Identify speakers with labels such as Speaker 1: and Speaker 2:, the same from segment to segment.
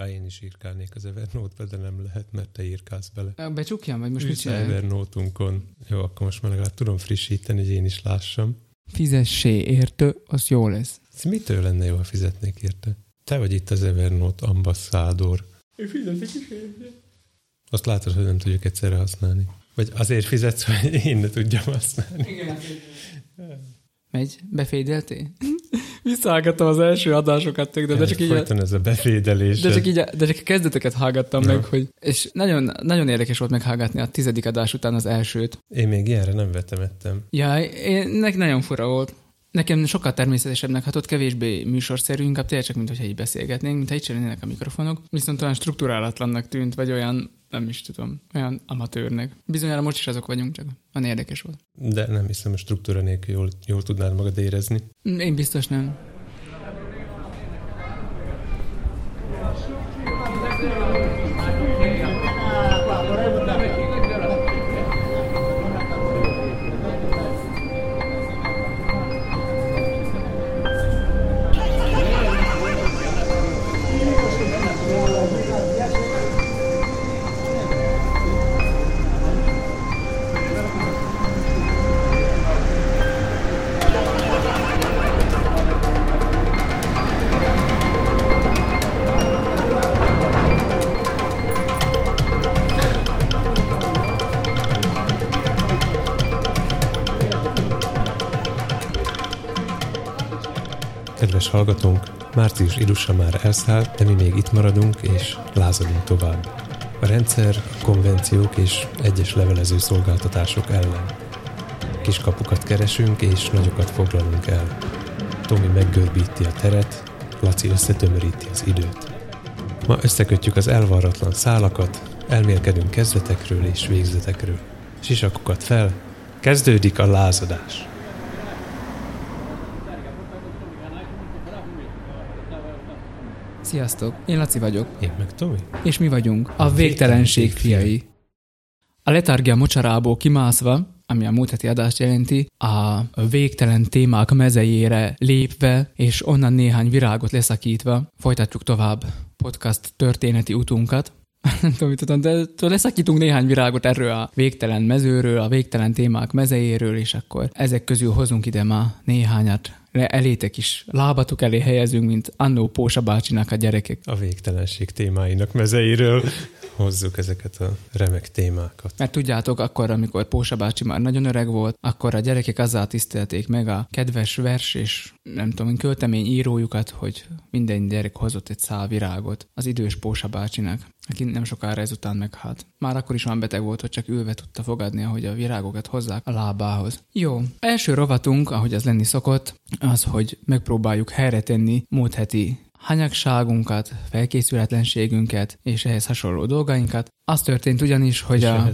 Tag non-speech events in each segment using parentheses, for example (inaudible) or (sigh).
Speaker 1: Bár én is írkálnék az Evernote-be, de nem lehet, mert te írkálsz bele.
Speaker 2: Becsukjam, vagy most mit
Speaker 1: Ülsz a
Speaker 2: csinálj?
Speaker 1: Evernote-unkon. Jó, akkor most már legalább tudom frissíteni, hogy én is lássam.
Speaker 2: Fizessé értő, az jó lesz.
Speaker 1: Ez mitől lenne jó, ha fizetnék érte? Te vagy itt az Evernote ambasszádor.
Speaker 2: Én fizetek is érte.
Speaker 1: Azt látod, hogy nem tudjuk egyszerre használni. Vagy azért fizetsz, hogy én ne tudjam használni.
Speaker 2: Igen. Megy? Befédelté? Visszahallgattam az első adásokat, tök, de, de csak így...
Speaker 1: Folyton ez a befédelés.
Speaker 2: De csak így, de csak a kezdeteket hallgattam
Speaker 1: Na.
Speaker 2: meg, hogy, és nagyon, nagyon érdekes volt meghallgatni a tizedik adás után az elsőt.
Speaker 1: Én még ilyenre nem vetemettem.
Speaker 2: Ja, én, nek nagyon fura volt. Nekem sokkal természetesebbnek hatott, kevésbé műsorszerű, inkább tényleg csak, mintha így beszélgetnénk, mintha itt lennének a mikrofonok. Viszont olyan struktúrálatlannak tűnt, vagy olyan, nem is tudom, olyan amatőrnek. Bizonyára most is azok vagyunk, csak van érdekes volt.
Speaker 1: De nem hiszem, a struktúra nélkül jól, jól tudnád magad érezni.
Speaker 2: Én biztos nem.
Speaker 1: Kedves hallgatónk, március ilusa már elszállt, de mi még itt maradunk és lázadunk tovább. A rendszer, a konvenciók és egyes levelező szolgáltatások ellen. Kiskapukat keresünk és nagyokat foglalunk el. Tomi meggörbíti a teret, Laci összetömöríti az időt. Ma összekötjük az elvarratlan szálakat, elmélkedünk kezdetekről és végzetekről. Sisakokat fel, kezdődik a lázadás.
Speaker 2: Sziasztok, én Laci vagyok,
Speaker 1: Én meg Tomi?
Speaker 2: és mi vagyunk a végtelenség fiai. A letargia mocsarából kimászva, ami a múlt heti adást jelenti, a végtelen témák mezejére lépve, és onnan néhány virágot leszakítva, folytatjuk tovább podcast történeti utunkat. (laughs) Nem tudom, tudom, de leszakítunk néhány virágot erről a végtelen mezőről, a végtelen témák mezejéről, és akkor ezek közül hozunk ide már néhányat. Elétek is lábatok elé helyezünk, mint annó Pósa bácsinak a gyerekek.
Speaker 1: a végtelenség témáinak mezeiről hozzuk ezeket a remek témákat.
Speaker 2: Mert tudjátok, akkor, amikor Pósa bácsi már nagyon öreg volt, akkor a gyerekek azzal tisztelték meg a kedves vers és nem tudom, költemény írójukat, hogy minden gyerek hozott egy szál virágot az idős Pósa bácsinak, aki nem sokára ezután meghalt. Már akkor is olyan beteg volt, hogy csak ülve tudta fogadni, ahogy a virágokat hozzák a lábához. Jó, első rovatunk, ahogy az lenni szokott, az, hogy megpróbáljuk helyre tenni múlt heti hanyagságunkat, felkészületlenségünket és ehhez hasonló dolgainkat. Az történt ugyanis, hogy
Speaker 1: És
Speaker 2: a,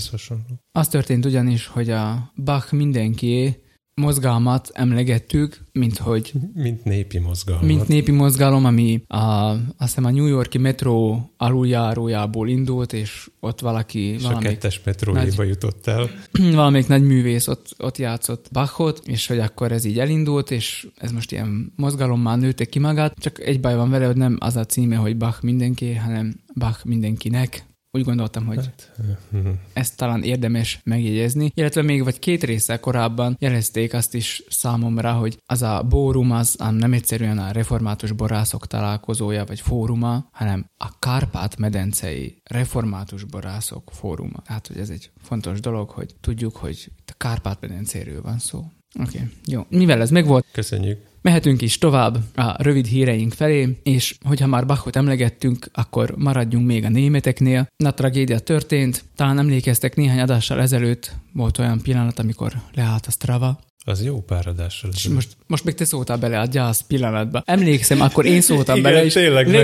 Speaker 2: az történt ugyanis, hogy a Bach mindenki mozgalmat emlegettük, mint hogy
Speaker 1: Mint népi mozgalmat.
Speaker 2: mint népi mozgalom, ami a, azt hiszem a New Yorki metró aluljárójából indult, és ott valaki,
Speaker 1: és a
Speaker 2: valamelyik,
Speaker 1: kettes metróéba jutott el. (clears throat)
Speaker 2: valamelyik nagy művész ott, ott játszott Bachot, és hogy akkor ez így elindult, és ez most ilyen mozgalommá nőtte ki magát, csak egy baj van vele, hogy nem az a címe, hogy Bach mindenki, hanem Bach mindenkinek. Úgy gondoltam, hogy
Speaker 1: Hát, (laughs)
Speaker 2: ezt talán érdemes megjegyezni, illetve még vagy két része korábban jelezték azt is számomra, hogy az a bórum az a nem egyszerűen a református borászok találkozója vagy fóruma, hanem a Kárpát-medencei református borászok fóruma. Tehát, hogy ez egy fontos dolog, hogy tudjuk, hogy a Kárpát-medencéről van szó. Oké, okay, jó. Mivel ez megvolt,
Speaker 1: köszönjük.
Speaker 2: Mehetünk is tovább a rövid híreink felé, és hogyha már Bachot emlegettünk, akkor maradjunk még a németeknél. Na, tragédia történt, talán emlékeztek néhány adással ezelőtt, volt olyan pillanat, amikor leállt a Strava,
Speaker 1: Az jó páradással.
Speaker 2: és most, most még te szóltál bele a gyász pillanatba. Emlékszem, akkor én szóltam
Speaker 1: Igen,
Speaker 2: bele,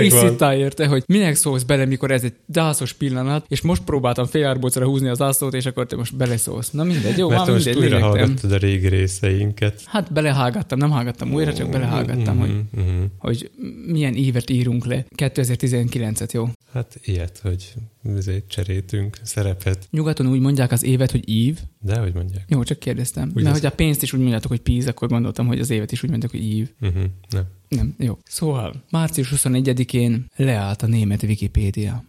Speaker 2: és szittál érte, hogy minek szólsz bele, mikor ez egy gyászos pillanat, és most próbáltam félárbocra húzni az ászlót, és akkor te most beleszólsz. Na mindegy, jó,
Speaker 1: Mert
Speaker 2: van
Speaker 1: most
Speaker 2: mindegy,
Speaker 1: újra hallgattad a régi részeinket.
Speaker 2: Hát belehallgattam, nem hallgattam újra, csak belehallgattam, hogy
Speaker 1: Mhm, mhm.
Speaker 2: hogy milyen évet írunk le. 2019-et, jó?
Speaker 1: Hát ilyet, hogy ezért cseréltünk szerepet.
Speaker 2: Nyugaton úgy mondják az évet, hogy ív.
Speaker 1: De hogy mondják?
Speaker 2: Jó, csak kérdeztem.
Speaker 1: Úgy
Speaker 2: Mert
Speaker 1: az-
Speaker 2: hogy a pénzt is úgy mondjátok, hogy Píz, akkor gondoltam, hogy az évet is úgy mondjátok, hogy Ív.
Speaker 1: Uh-huh. Nem.
Speaker 2: Nem, jó. Szóval, március 21-én leállt a német Wikipédia.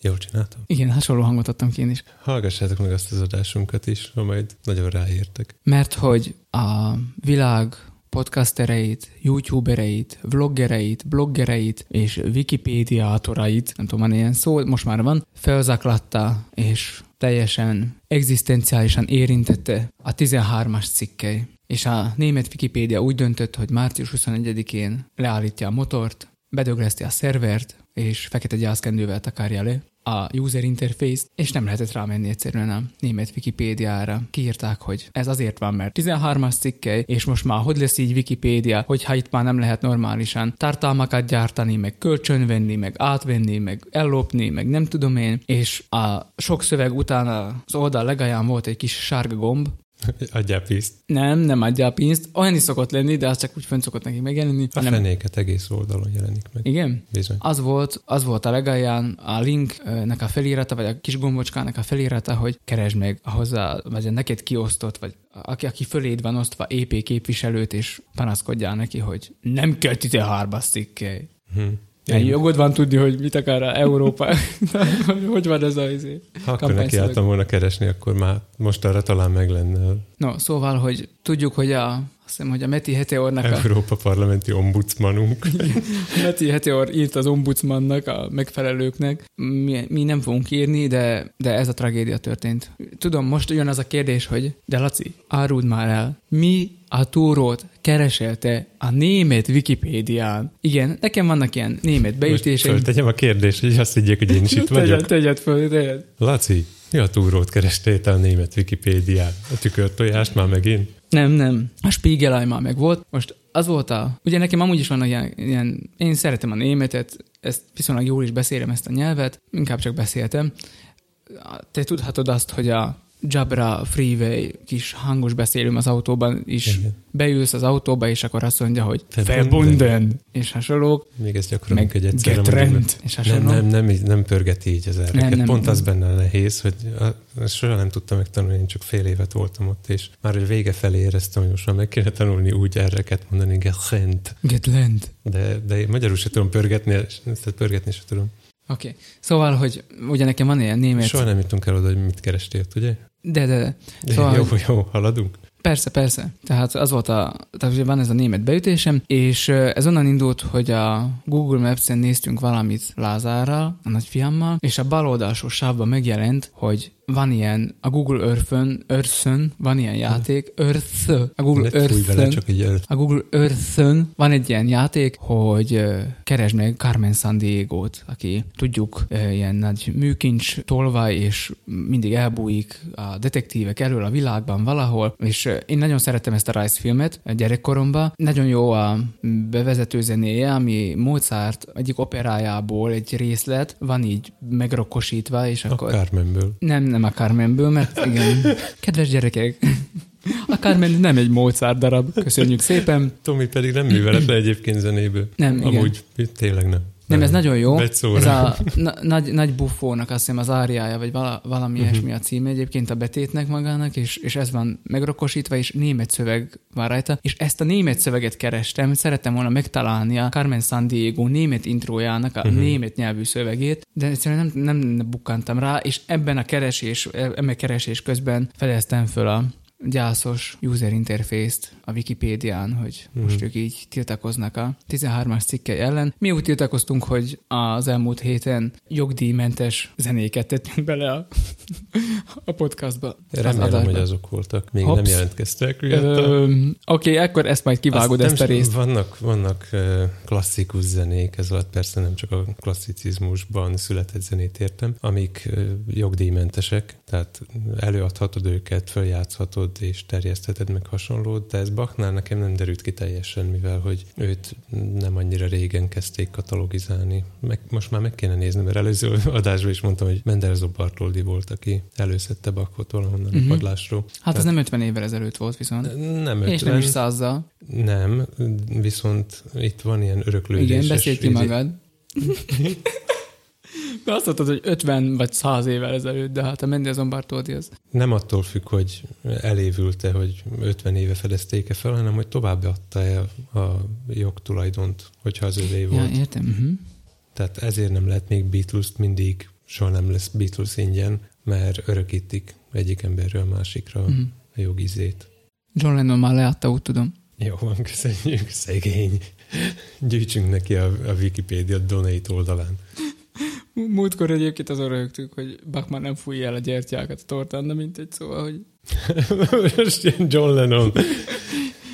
Speaker 1: Jól csináltam.
Speaker 2: Igen, hasonló hangot adtam ki én is.
Speaker 1: Hallgassátok meg azt az adásunkat is, ha majd nagyon ráértek.
Speaker 2: Mert hogy a világ podcastereit, youtubereit, vloggereit, bloggereit és wikipédiátorait, nem tudom, van ilyen szó, most már van, felzaklatta és teljesen egzisztenciálisan érintette a 13-as cikkei. És a német Wikipédia úgy döntött, hogy március 21-én leállítja a motort, bedögleszti a szervert, és fekete gyászkendővel takarja le a user interface és nem lehetett rámenni egyszerűen a német Wikipédiára. Kiírták, hogy ez azért van, mert 13-as cikkely, és most már hogy lesz így Wikipédia, hogyha itt már nem lehet normálisan tartalmakat gyártani, meg kölcsönvenni, meg átvenni, meg ellopni, meg nem tudom én, és a sok szöveg után az oldal legalján volt egy kis sárga gomb, (laughs)
Speaker 1: Adjál pénzt.
Speaker 2: nem, nem adja a pénzt. Olyan is szokott lenni, de az csak úgy fönn szokott neki megjelenni.
Speaker 1: A
Speaker 2: hanem-
Speaker 1: fenéket egész oldalon jelenik meg.
Speaker 2: Igen?
Speaker 1: Bizony.
Speaker 2: Az volt, az volt a legalján a linknek a felirata, vagy a kis gombocskának a felirata, hogy keresd meg hozzá, vagy neked kiosztott, vagy aki, aki föléd van osztva EP képviselőt, és panaszkodjál neki, hogy nem kell 13 cikkely. Én... Jogod van tudni, hogy mit akar a Európa. (laughs) hogy van ez a izé?
Speaker 1: Ha akkor
Speaker 2: kampányszöveg.
Speaker 1: neki álltam volna keresni, akkor már most arra talán meg lenne
Speaker 2: No, szóval, hogy tudjuk, hogy a, hiszem, hogy a Meti Heteornak a,
Speaker 1: Európa Parlamenti Ombudsmanunk. (laughs)
Speaker 2: Meti Heteor írt az ombudsmannak, a megfelelőknek. Mi, mi nem fogunk írni, de, de ez a tragédia történt. Tudom, most jön az a kérdés, hogy de Laci, áruld már el, mi a túrót keresel te a német Wikipédián? Igen, nekem vannak ilyen német
Speaker 1: Most
Speaker 2: beütéseim.
Speaker 1: föltegyem a kérdést, hogy azt higgyék, hogy én is itt (laughs) vagyok.
Speaker 2: Tegyed, tegyed föl, tegyed.
Speaker 1: Laci, mi a túrót kerestél a német Wikipédián? A tükörtojást már megint?
Speaker 2: Nem, nem. A Spiegelei már meg volt. Most az volt a... Ugye nekem amúgy is vannak ilyen, ilyen... Én szeretem a németet, ezt viszonylag jól is beszélem ezt a nyelvet, inkább csak beszéltem. Te tudhatod azt, hogy a Jabra Freeway kis hangos beszélőm az autóban is
Speaker 1: Igen.
Speaker 2: beülsz az autóba, és akkor azt mondja, hogy
Speaker 1: Verbunden.
Speaker 2: És hasonlók,
Speaker 1: Még ezt gyakorolunk
Speaker 2: meg
Speaker 1: egy egyszerre.
Speaker 2: Getrend, és
Speaker 1: Nem,
Speaker 2: hasonlók.
Speaker 1: nem, nem, nem pörgeti így az erreket.
Speaker 2: Nem, nem,
Speaker 1: Pont
Speaker 2: nem.
Speaker 1: az benne a nehéz, hogy a, soha nem tudtam megtanulni, én csak fél évet voltam ott, és már hogy vége felé éreztem, hogy most már meg kéne tanulni úgy erreket mondani, getrend.
Speaker 2: Getrend.
Speaker 1: De, de magyarul se tudom pörgetni, tehát pörgetni se tudom.
Speaker 2: Oké. Okay. Szóval, hogy ugye nekem van ilyen német...
Speaker 1: Soha nem jutunk el oda, hogy mit kerestél, ugye?
Speaker 2: De, de, de. Szóval-
Speaker 1: jó, jó, haladunk.
Speaker 2: Persze, persze. Tehát az volt a, tehát ugye van ez a német beütésem, és ez onnan indult, hogy a Google Maps-en néztünk valamit Lázárral, a nagyfiammal, és a bal oldalsó sávban megjelent, hogy van ilyen, a Google Earth-ön, Earth-ön van ilyen játék, Earth, a Google Earth-ön, a Google Earth-ön van egy ilyen játék, hogy keresd meg Carmen Sandiego-t, aki tudjuk ilyen nagy műkincs tolvaj, és mindig elbújik a detektívek elől a világban valahol, és én nagyon szeretem ezt a Rice filmet gyerekkoromban. Nagyon jó a bevezető zenéje, ami Mozart egyik operájából egy részlet, van így megrokkosítva, és
Speaker 1: A
Speaker 2: akkor...
Speaker 1: Carmenből.
Speaker 2: Nem, nem a Carmenből, mert igen. Kedves gyerekek, a Carmen nem egy Mozart darab, köszönjük szépen.
Speaker 1: Tomi pedig nem műveletlen egyébként zenéből.
Speaker 2: Nem, igen.
Speaker 1: Amúgy tényleg nem.
Speaker 2: Nem, ez nagyon jó. Ez a na- nagy, nagy buffónak azt hiszem az áriája, vagy vala, valami
Speaker 1: Mhm.
Speaker 2: ilyesmi a címe egyébként a betétnek magának, és, és ez van megrokosítva, és német szöveg van rajta, és ezt a német szöveget kerestem, szerettem volna megtalálni a Carmen Sandiego német intrójának a
Speaker 1: Mhm.
Speaker 2: német nyelvű szövegét, de egyszerűen nem, nem bukkantam rá, és ebben a keresés, ebben a keresés közben fedeztem föl a gyászos user interface-t a Wikipédián, hogy
Speaker 1: Mhm.
Speaker 2: most ők így tiltakoznak a 13-as cikke ellen. Mi úgy tiltakoztunk, hogy az elmúlt héten jogdíjmentes zenéket tettünk bele a, (laughs) a podcastba.
Speaker 1: Remélem,
Speaker 2: adásba.
Speaker 1: hogy azok voltak. Még
Speaker 2: Hops.
Speaker 1: nem jelentkeztek.
Speaker 2: Oké, okay, akkor ezt majd kivágod
Speaker 1: Azt
Speaker 2: ezt a részt.
Speaker 1: Vannak, vannak klasszikus zenék, ez alatt persze nem csak a klasszicizmusban született zenét értem, amik jogdíjmentesek, tehát előadhatod őket, feljátszhatod és terjesztheted meg hasonlót, de ez Bachnál nekem nem derült ki teljesen, mivel hogy őt nem annyira régen kezdték katalogizálni. Meg, most már meg kéne nézni, mert előző adásban is mondtam, hogy Mendelzó Bartoldi volt, aki előszedte Bachot valahonnan
Speaker 2: Mhm.
Speaker 1: a padlásról.
Speaker 2: Hát ez nem 50 évvel ezelőtt volt viszont.
Speaker 1: Nem
Speaker 2: És nem
Speaker 1: 50,
Speaker 2: is százzal.
Speaker 1: nem, viszont itt van ilyen öröklődéses
Speaker 2: Igen, beszélj ki magad. (laughs) De azt mondtad, hogy 50 vagy 100 évvel ezelőtt, de hát a Mendelssohn Bartoldi az...
Speaker 1: Nem attól függ, hogy elévülte, hogy 50 éve fedezték-e fel, hanem hogy tovább adta-e a jogtulajdont, hogyha az övé volt.
Speaker 2: Ja, értem. Uh-huh.
Speaker 1: Tehát ezért nem lehet még Beatles-t mindig, soha nem lesz Beatles ingyen, mert örökítik egyik emberről a másikra uh-huh. a jogizét.
Speaker 2: John Lennon már leadta, úgy tudom.
Speaker 1: Jó van, köszönjük, szegény. Gyűjtsünk neki a, a Wikipédia donate oldalán.
Speaker 2: Múltkor egyébként azon röhögtük, hogy Bachmann nem fújja el a gyertyákat a tortán, de mint egy szóval, hogy... (laughs)
Speaker 1: Most ilyen John Lennon.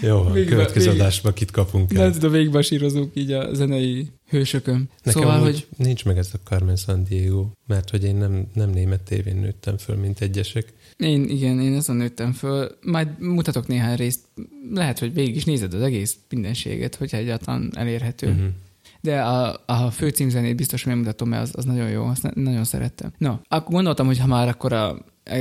Speaker 1: Jó, a
Speaker 2: Végbe-
Speaker 1: következő
Speaker 2: végbe-
Speaker 1: adásban kit kapunk el.
Speaker 2: Nem tudom, végbe sírozunk így a zenei hősökön.
Speaker 1: Nekem
Speaker 2: szóval,
Speaker 1: hogy
Speaker 2: hogy
Speaker 1: nincs meg ez a Carmen San Diego, mert hogy én nem, nem német tévén nőttem föl, mint egyesek.
Speaker 2: én, igen, én ezen nőttem föl. Majd mutatok néhány részt. Lehet, hogy végig is nézed az egész mindenséget, hogyha egyáltalán elérhető.
Speaker 1: Uh-huh.
Speaker 2: De a, a fő címzenét biztos megmutatom, mert az, az nagyon jó, azt nagyon szerettem. Na, akkor gondoltam, hogy ha már akkor a,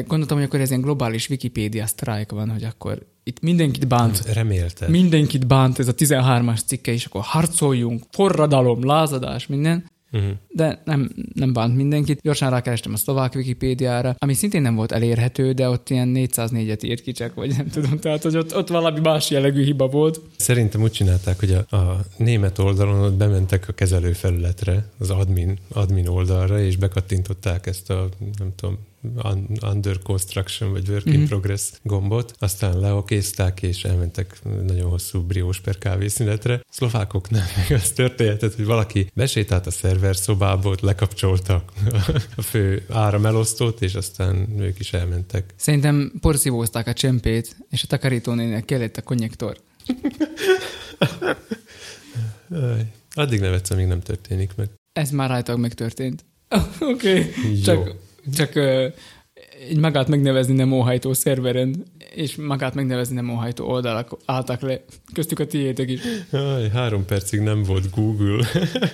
Speaker 2: gondoltam, hogy akkor ez ilyen globális Wikipédia sztrájk van, hogy akkor itt mindenkit bánt.
Speaker 1: Reméltem.
Speaker 2: Mindenkit bánt ez a 13-as cikke, és akkor harcoljunk, forradalom, lázadás, minden.
Speaker 1: Uh-huh.
Speaker 2: De nem, nem bánt mindenkit. Gyorsan rákerestem a szlovák Wikipédiára, ami szintén nem volt elérhető, de ott ilyen 404-et írt ki csak, vagy nem tudom, tehát hogy ott, ott valami más jellegű hiba volt.
Speaker 1: Szerintem úgy csinálták, hogy a, a német oldalon ott bementek a kezelőfelületre, az admin, admin oldalra, és bekattintották ezt a, nem tudom, under construction, vagy work in
Speaker 2: Mhm.
Speaker 1: progress gombot, aztán leokézták, és elmentek nagyon hosszú briós per kávészünetre. Szlovákoknál meg az történetet, hogy valaki besétált a szerver szobába, ott lekapcsolta a fő áramelosztót, és aztán ők is elmentek.
Speaker 2: Szerintem porszívózták a csempét, és a takarítónének kellett a konnektor.
Speaker 1: Addig nevetsz, amíg nem történik meg.
Speaker 2: Ez már rajtag megtörtént. Oké. Okay.
Speaker 1: Jó.
Speaker 2: Csak, csak egy magát megnevezni nem óhajtó szerveren, és magát megnevezni nem óhajtó oldalak álltak le, köztük a tiétek is.
Speaker 1: Aj, három percig nem volt Google.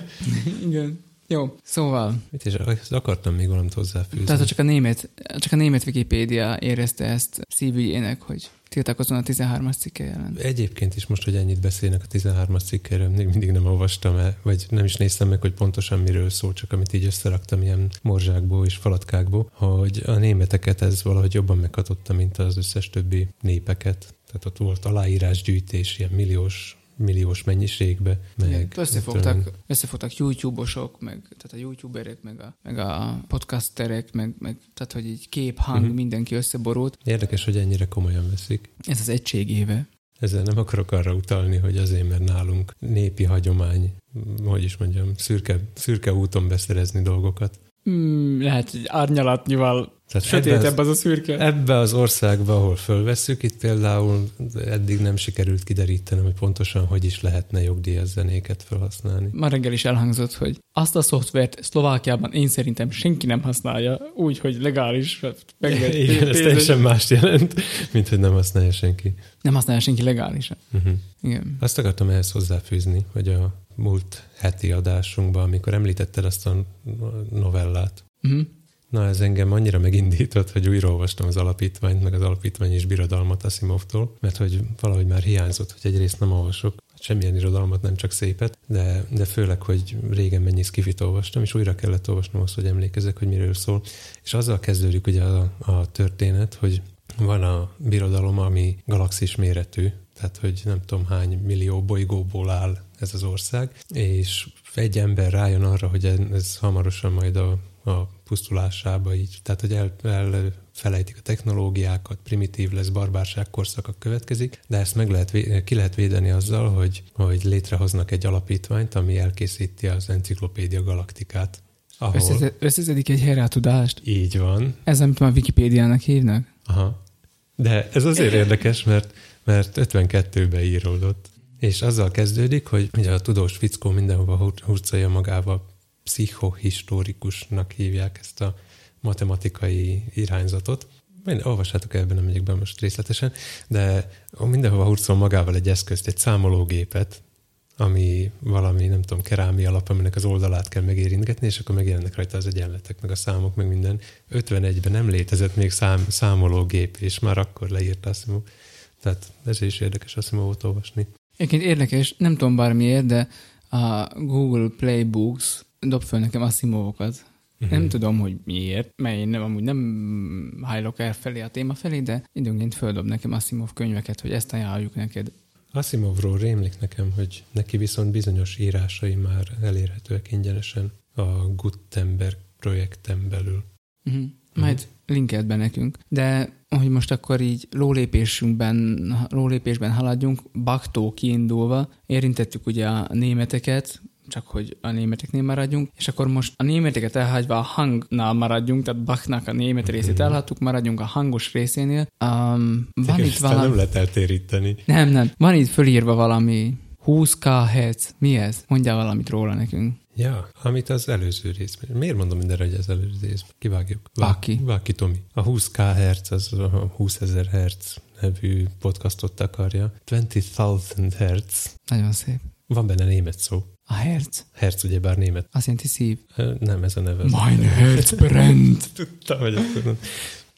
Speaker 1: (laughs)
Speaker 2: Igen. Jó, szóval,
Speaker 1: Mit is akartam még valamit hozzáfűzni.
Speaker 2: tehát csak a német, csak a német Wikipédia érezte ezt szívügyének, hogy tiltakozzon a 13-as cikke ellen.
Speaker 1: Egyébként is most, hogy ennyit beszélnek a 13-as cikkéről, még mindig nem olvastam el, vagy nem is néztem meg, hogy pontosan miről szól, csak amit így összeraktam ilyen morzsákból és falatkákból, hogy a németeket ez valahogy jobban meghatotta, mint az összes többi népeket. Tehát ott volt aláírásgyűjtés, ilyen milliós milliós mennyiségbe. Meg,
Speaker 2: Igen,
Speaker 1: nem tudom,
Speaker 2: összefogtak, összefogtak YouTube-osok, meg, tehát a YouTuberek, meg a, meg a podcasterek, meg, meg tehát, hogy így kép, hang, uh-huh. mindenki összeborult.
Speaker 1: Érdekes, hogy ennyire komolyan veszik.
Speaker 2: Ez az egység éve.
Speaker 1: Ezzel nem akarok arra utalni, hogy azért, mert nálunk népi hagyomány, hogy is mondjam, szürke, szürke úton beszerezni dolgokat.
Speaker 2: Hmm, lehet, hogy árnyalatnyival
Speaker 1: Tehát ebbe
Speaker 2: sötétebb
Speaker 1: az,
Speaker 2: az a szürke.
Speaker 1: ebbe az országba, ahol fölvesszük, itt például eddig nem sikerült kiderítenem, hogy pontosan hogy is lehetne jogdíjas zenéket felhasználni.
Speaker 2: Ma reggel is elhangzott, hogy azt a szoftvert Szlovákiában én szerintem senki nem használja úgy, hogy legális. Meg, (laughs)
Speaker 1: Igen, ez teljesen mást jelent, mint hogy nem használja senki.
Speaker 2: Nem használja senki legálisan.
Speaker 1: Uh-huh.
Speaker 2: Igen.
Speaker 1: Azt akartam ehhez hozzáfűzni, hogy a múlt heti adásunkban, amikor említetted azt a novellát,
Speaker 2: Uh-huh.
Speaker 1: Na, ez engem annyira megindított, hogy újraolvastam az alapítványt, meg az alapítvány és birodalmat Asimovtól, mert hogy valahogy már hiányzott, hogy egyrészt nem olvasok semmilyen irodalmat, nem csak szépet, de, de főleg, hogy régen mennyi skifit olvastam, és újra kellett olvasnom azt, hogy emlékezek, hogy miről szól. És azzal kezdődik ugye a, a történet, hogy van a birodalom, ami galaxis méretű, tehát hogy nem tudom hány millió bolygóból áll ez az ország, és egy ember rájön arra, hogy ez hamarosan majd a, a pusztulásába így, tehát hogy el, elfelejtik a technológiákat, primitív lesz, barbárság korszaka következik, de ezt meg lehet, ki lehet védeni azzal, hogy, hogy létrehoznak egy alapítványt, ami elkészíti az enciklopédia galaktikát. Ahol
Speaker 2: Összeszed, összeszedik egy helyre a tudást.
Speaker 1: így van,
Speaker 2: Ez, amit már Wikipédiának hívnak.
Speaker 1: Aha. De ez azért (laughs) érdekes, mert, mert 52-ben íródott. És azzal kezdődik, hogy ugye a tudós fickó mindenhova hur- hurcolja magával, pszichohistorikusnak hívják ezt a matematikai irányzatot. Mind, olvassátok el, ebben nem megyek be most részletesen, de mindenhova hurcol magával egy eszközt, egy számológépet, ami valami, nem tudom, kerámia alap, aminek az oldalát kell megérintgetni, és akkor megjelennek rajta az egyenletek, meg a számok, meg minden. 51-ben nem létezett még szám, számológép, és már akkor leírta Asimov. Tehát ez is érdekes Asimovot olvasni.
Speaker 2: Egyébként érdekes, nem tudom bármiért, de a Google Playbooks dob föl nekem Asimovokat. Uh-huh. Nem tudom, hogy miért, mert én nem, amúgy nem hajlok el felé a téma felé, de időnként földob nekem Asimov könyveket, hogy ezt ajánljuk neked.
Speaker 1: Asimovról rémlik nekem, hogy neki viszont bizonyos írásai már elérhetőek ingyenesen a Gutenberg projekten belül.
Speaker 2: Uh-huh. Majd uh-huh. linkelt be nekünk. De hogy most akkor így lólépésünkben, lólépésben haladjunk, Baktó kiindulva, érintettük ugye a németeket, csak hogy a németeknél maradjunk, és akkor most a németeket elhagyva a hangnál maradjunk, tehát Bachnak a német részét mhm. elhagytuk, maradjunk a hangos részénél. Um,
Speaker 1: van itt valami... nem lehet eltéríteni.
Speaker 2: Nem, nem. Van itt fölírva valami 20k Hz. Mi ez? Mondjál valamit róla nekünk.
Speaker 1: Ja, amit az előző részben. Miért mondom mindenre, hogy az előző részben? Kivágjuk.
Speaker 2: Baki.
Speaker 1: Baki Tomi. A 20k Hz, az a 20 ezer Hz nevű podcastot akarja. 20,000 Hz.
Speaker 2: Nagyon szép.
Speaker 1: Van benne német szó.
Speaker 2: A Herz?
Speaker 1: Herz bár német.
Speaker 2: Azt jelenti szív.
Speaker 1: Nem, ez a neve.
Speaker 2: Mein Herz brennt. (laughs)
Speaker 1: Tudtam, hogy ezt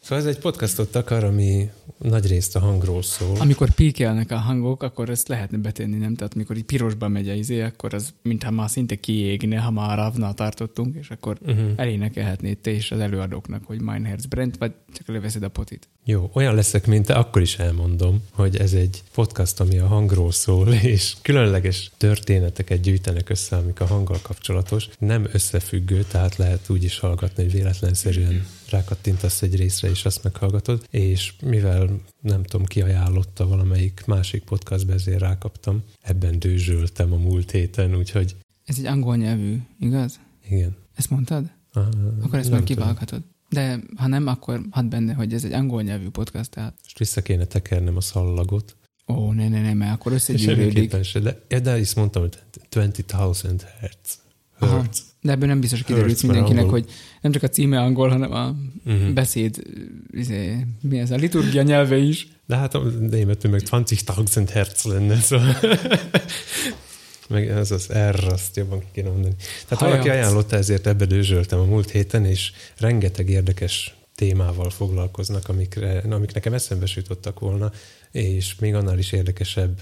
Speaker 1: Szóval ez egy podcastot akar, ami nagy részt a hangról szól.
Speaker 2: Amikor píkelnek a hangok, akkor ezt lehetne betenni, nem? Tehát amikor így pirosba megy a izé, akkor az mintha már szinte kiégne, ha már ravnál tartottunk, és akkor uh-huh. elénekelhetnéd te is az előadóknak, hogy Mein Herz brennt, vagy csak leveszed a potit.
Speaker 1: Jó, olyan leszek, mint te, akkor is elmondom, hogy ez egy podcast, ami a hangról szól, (laughs) és különleges történeteket gyűjtenek össze, amik a hanggal kapcsolatos. Nem összefüggő, tehát lehet úgy is hallgatni, hogy véletlenszerűen rákattintasz egy részre, és azt meghallgatod, és mivel nem tudom, ki ajánlotta valamelyik másik podcastbe, ezért rákaptam. Ebben dőzsöltem a múlt héten, úgyhogy...
Speaker 2: Ez egy angol nyelvű, igaz?
Speaker 1: Igen.
Speaker 2: Ezt mondtad? Uh, Akkor ezt már kivághatod. De ha nem, akkor hadd benne, hogy ez egy angol nyelvű podcast, tehát...
Speaker 1: Most vissza kéne tekernem a szallagot.
Speaker 2: Ó, ne, ne, ne, mert akkor összegyűrődik.
Speaker 1: Se, de, de is mondtam, hogy 20,000 hertz.
Speaker 2: Hertz. De ebből nem biztos kiderült mindenkinek, angol. hogy nem csak a címe angol, hanem a uh-huh. beszéd, izé, mi ez, a liturgia nyelve is.
Speaker 1: De hát a németül meg 20.000 hertz lenne, szóval (laughs) meg ez az R, azt jobban ki kéne mondani. Tehát Hajat. valaki ajánlotta, ezért ebbe dőzsöltem a múlt héten, és rengeteg érdekes témával foglalkoznak, amikre, amik nekem eszembe sütottak volna, és még annál is érdekesebb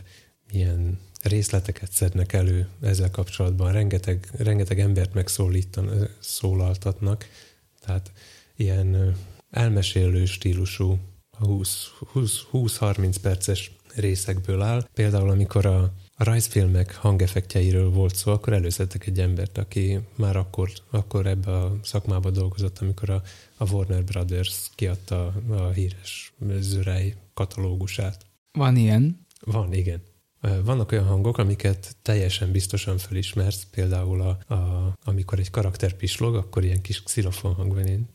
Speaker 1: ilyen részleteket szednek elő ezzel kapcsolatban. Rengeteg, rengeteg embert megszólítan, szólaltatnak, tehát ilyen elmesélő stílusú 20-30 perces részekből áll. Például amikor a, a rajzfilmek hangeffektjeiről volt szó, akkor előszedtek egy embert, aki már akkor, akkor ebbe a szakmába dolgozott, amikor a, a Warner Brothers kiadta a híres zörej katalógusát.
Speaker 2: Van ilyen?
Speaker 1: Van, igen. Vannak olyan hangok, amiket teljesen biztosan felismersz, például a, a, amikor egy karakter pislog, akkor ilyen kis xilofon hang van, ilyen.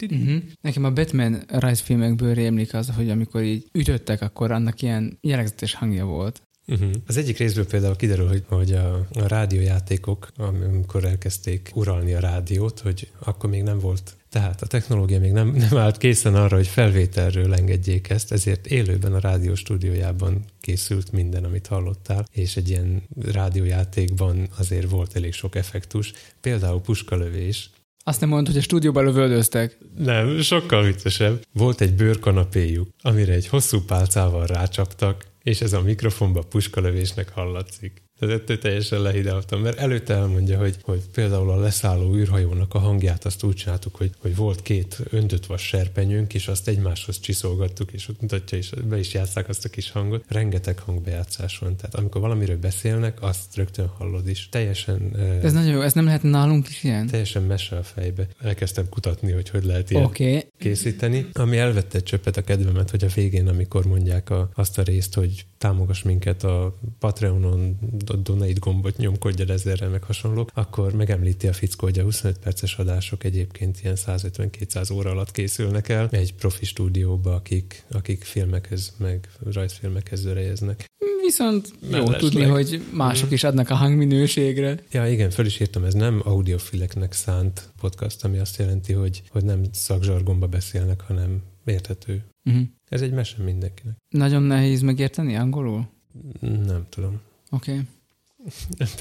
Speaker 2: Uh-huh. Nekem a Batman rajzfilmekből rémlik az, hogy amikor így ütöttek, akkor annak ilyen jellegzetes hangja volt.
Speaker 1: Uh-huh. Az egyik részből például kiderül, hogy, hogy a, a rádiójátékok, amikor elkezdték uralni a rádiót, hogy akkor még nem volt tehát a technológia még nem, nem állt készen arra, hogy felvételről engedjék ezt, ezért élőben a rádió stúdiójában készült minden, amit hallottál, és egy ilyen rádiójátékban azért volt elég sok effektus, például puskalövés,
Speaker 2: azt nem mondod, hogy a stúdióban lövöldöztek.
Speaker 1: Nem, sokkal viccesebb. Volt egy bőrkanapéjuk, amire egy hosszú pálcával rácsaptak, és ez a mikrofonba puskalövésnek hallatszik. Tehát ettől teljesen lehideltem, mert előtte elmondja, hogy, hogy például a leszálló űrhajónak a hangját azt úgy csináltuk, hogy, hogy volt két öntött vas serpenyőnk, és azt egymáshoz csiszolgattuk, és ott mutatja, és be is játszák azt a kis hangot. Rengeteg hangbejátszás van, tehát amikor valamiről beszélnek, azt rögtön hallod is. Teljesen...
Speaker 2: Ez uh, nagyon jó, ez nem lehet nálunk is ilyen?
Speaker 1: Teljesen mese a fejbe. Elkezdtem kutatni, hogy hogy lehet ilyen
Speaker 2: okay.
Speaker 1: készíteni. Ami elvette egy csöppet a kedvemet, hogy a végén, amikor mondják a, azt a részt, hogy támogass minket a Patreonon, donate gombot nyomkodja ezerre, meg hasonlók, akkor megemlíti a fickó, hogy a 25 perces adások egyébként ilyen 150-200 óra alatt készülnek el egy profi stúdióba, akik, akik filmekhez, meg rajzfilmekhez zörejeznek.
Speaker 2: Viszont jó tudni, hogy mások is adnak a hangminőségre.
Speaker 1: Ja, igen, fel is írtam, ez nem audiofileknek szánt podcast, ami azt jelenti, hogy, hogy nem szakzsargomba beszélnek, hanem érthető. Uh-huh. Ez egy mese mindenkinek.
Speaker 2: Nagyon nehéz megérteni angolul?
Speaker 1: Nem tudom.
Speaker 2: Oké. Okay.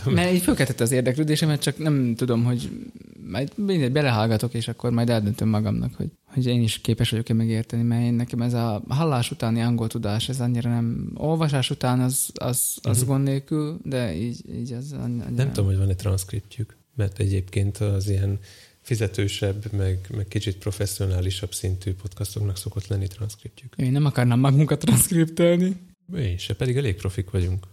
Speaker 2: Mert így fölkeltette az érdeklődésemet, csak nem tudom, hogy majd mindegy, belehallgatok, és akkor majd eldöntöm magamnak, hogy, hogy én is képes vagyok-e megérteni, mert én nekem ez a hallás utáni angol tudás, ez annyira nem, olvasás után az, az, az uh-huh. gond nélkül, de így, így az annyira...
Speaker 1: Nem tudom, hogy van-e transzkriptjük, mert egyébként az ilyen fizetősebb, meg, meg kicsit professzionálisabb szintű podcastoknak szokott lenni transzkriptjük.
Speaker 2: Én nem akarnám magunkat transzkriptelni.
Speaker 1: Én se, pedig elég profik vagyunk.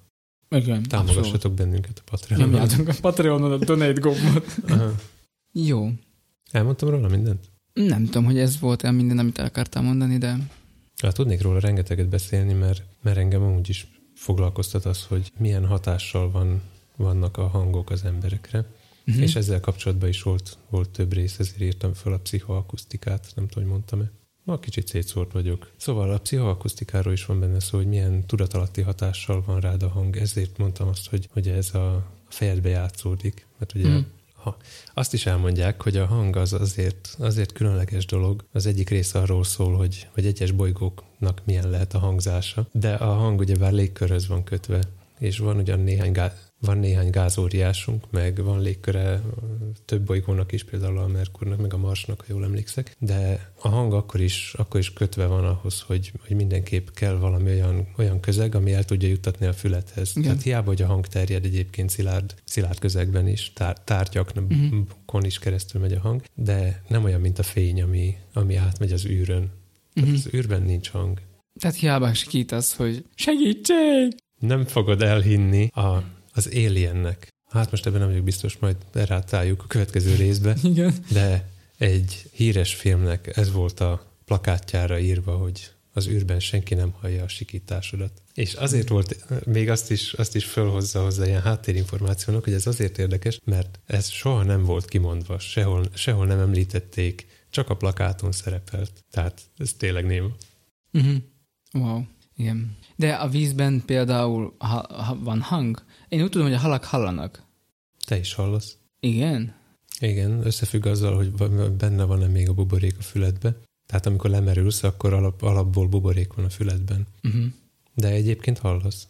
Speaker 2: Igen,
Speaker 1: Támogassatok bennünket a Patreonon.
Speaker 2: Nyomjátok a Patreonon a donate gombot. Jó.
Speaker 1: Elmondtam róla mindent?
Speaker 2: Nem tudom, hogy ez volt el minden, amit el akartam mondani, de...
Speaker 1: Hát tudnék róla rengeteget beszélni, mert, mert engem amúgy is foglalkoztat az, hogy milyen hatással van, vannak a hangok az emberekre. Uh-huh. És ezzel kapcsolatban is volt, volt több rész, ezért írtam fel a pszichoakusztikát, nem tudom, hogy mondtam-e. Ma kicsit szétszórt vagyok. Szóval a pszichoakusztikáról is van benne szó, hogy milyen tudatalatti hatással van rád a hang. Ezért mondtam azt, hogy, hogy ez a fejedbe játszódik. Mert ugye uh-huh. ha, azt is elmondják, hogy a hang az azért, azért különleges dolog. Az egyik része arról szól, hogy, hogy egyes bolygóknak milyen lehet a hangzása, de a hang ugye bár légkörhöz van kötve, és van ugyan néhány van néhány gázóriásunk, meg van légköre több bolygónak is, például a Merkurnak, meg a Marsnak, ha jól emlékszek, de a hang akkor is, akkor is kötve van ahhoz, hogy, hogy mindenképp kell valami olyan, olyan közeg, ami el tudja juttatni a fülethez. Igen. Tehát hiába, hogy a hang terjed egyébként szilárd, szilárd közegben is, tár, tárgyakon uh-huh. is keresztül megy a hang, de nem olyan, mint a fény, ami, ami átmegy az űrön. uh-huh. az űrben nincs hang.
Speaker 2: Tehát hiába sikítasz, hogy segítség!
Speaker 1: Nem fogod elhinni a az Aliennek. Hát most ebben nem vagyok biztos, majd rátáljuk a következő részbe. (laughs)
Speaker 2: Igen.
Speaker 1: De egy híres filmnek ez volt a plakátjára írva, hogy az űrben senki nem hallja a sikításodat. És azért volt, még azt is, azt is fölhozza hozzá ilyen háttérinformációnak, hogy ez azért érdekes, mert ez soha nem volt kimondva, sehol, sehol nem említették, csak a plakáton szerepelt. Tehát ez tényleg néma.
Speaker 2: Uh-huh. Wow, igen. De a vízben például ha, ha van hang, én úgy tudom, hogy a halak hallanak.
Speaker 1: Te is hallasz.
Speaker 2: Igen?
Speaker 1: Igen, összefügg azzal, hogy benne van-e még a buborék a füledbe. Tehát amikor lemerülsz, akkor alap, alapból buborék van a füledben. Uh-huh. De egyébként hallasz.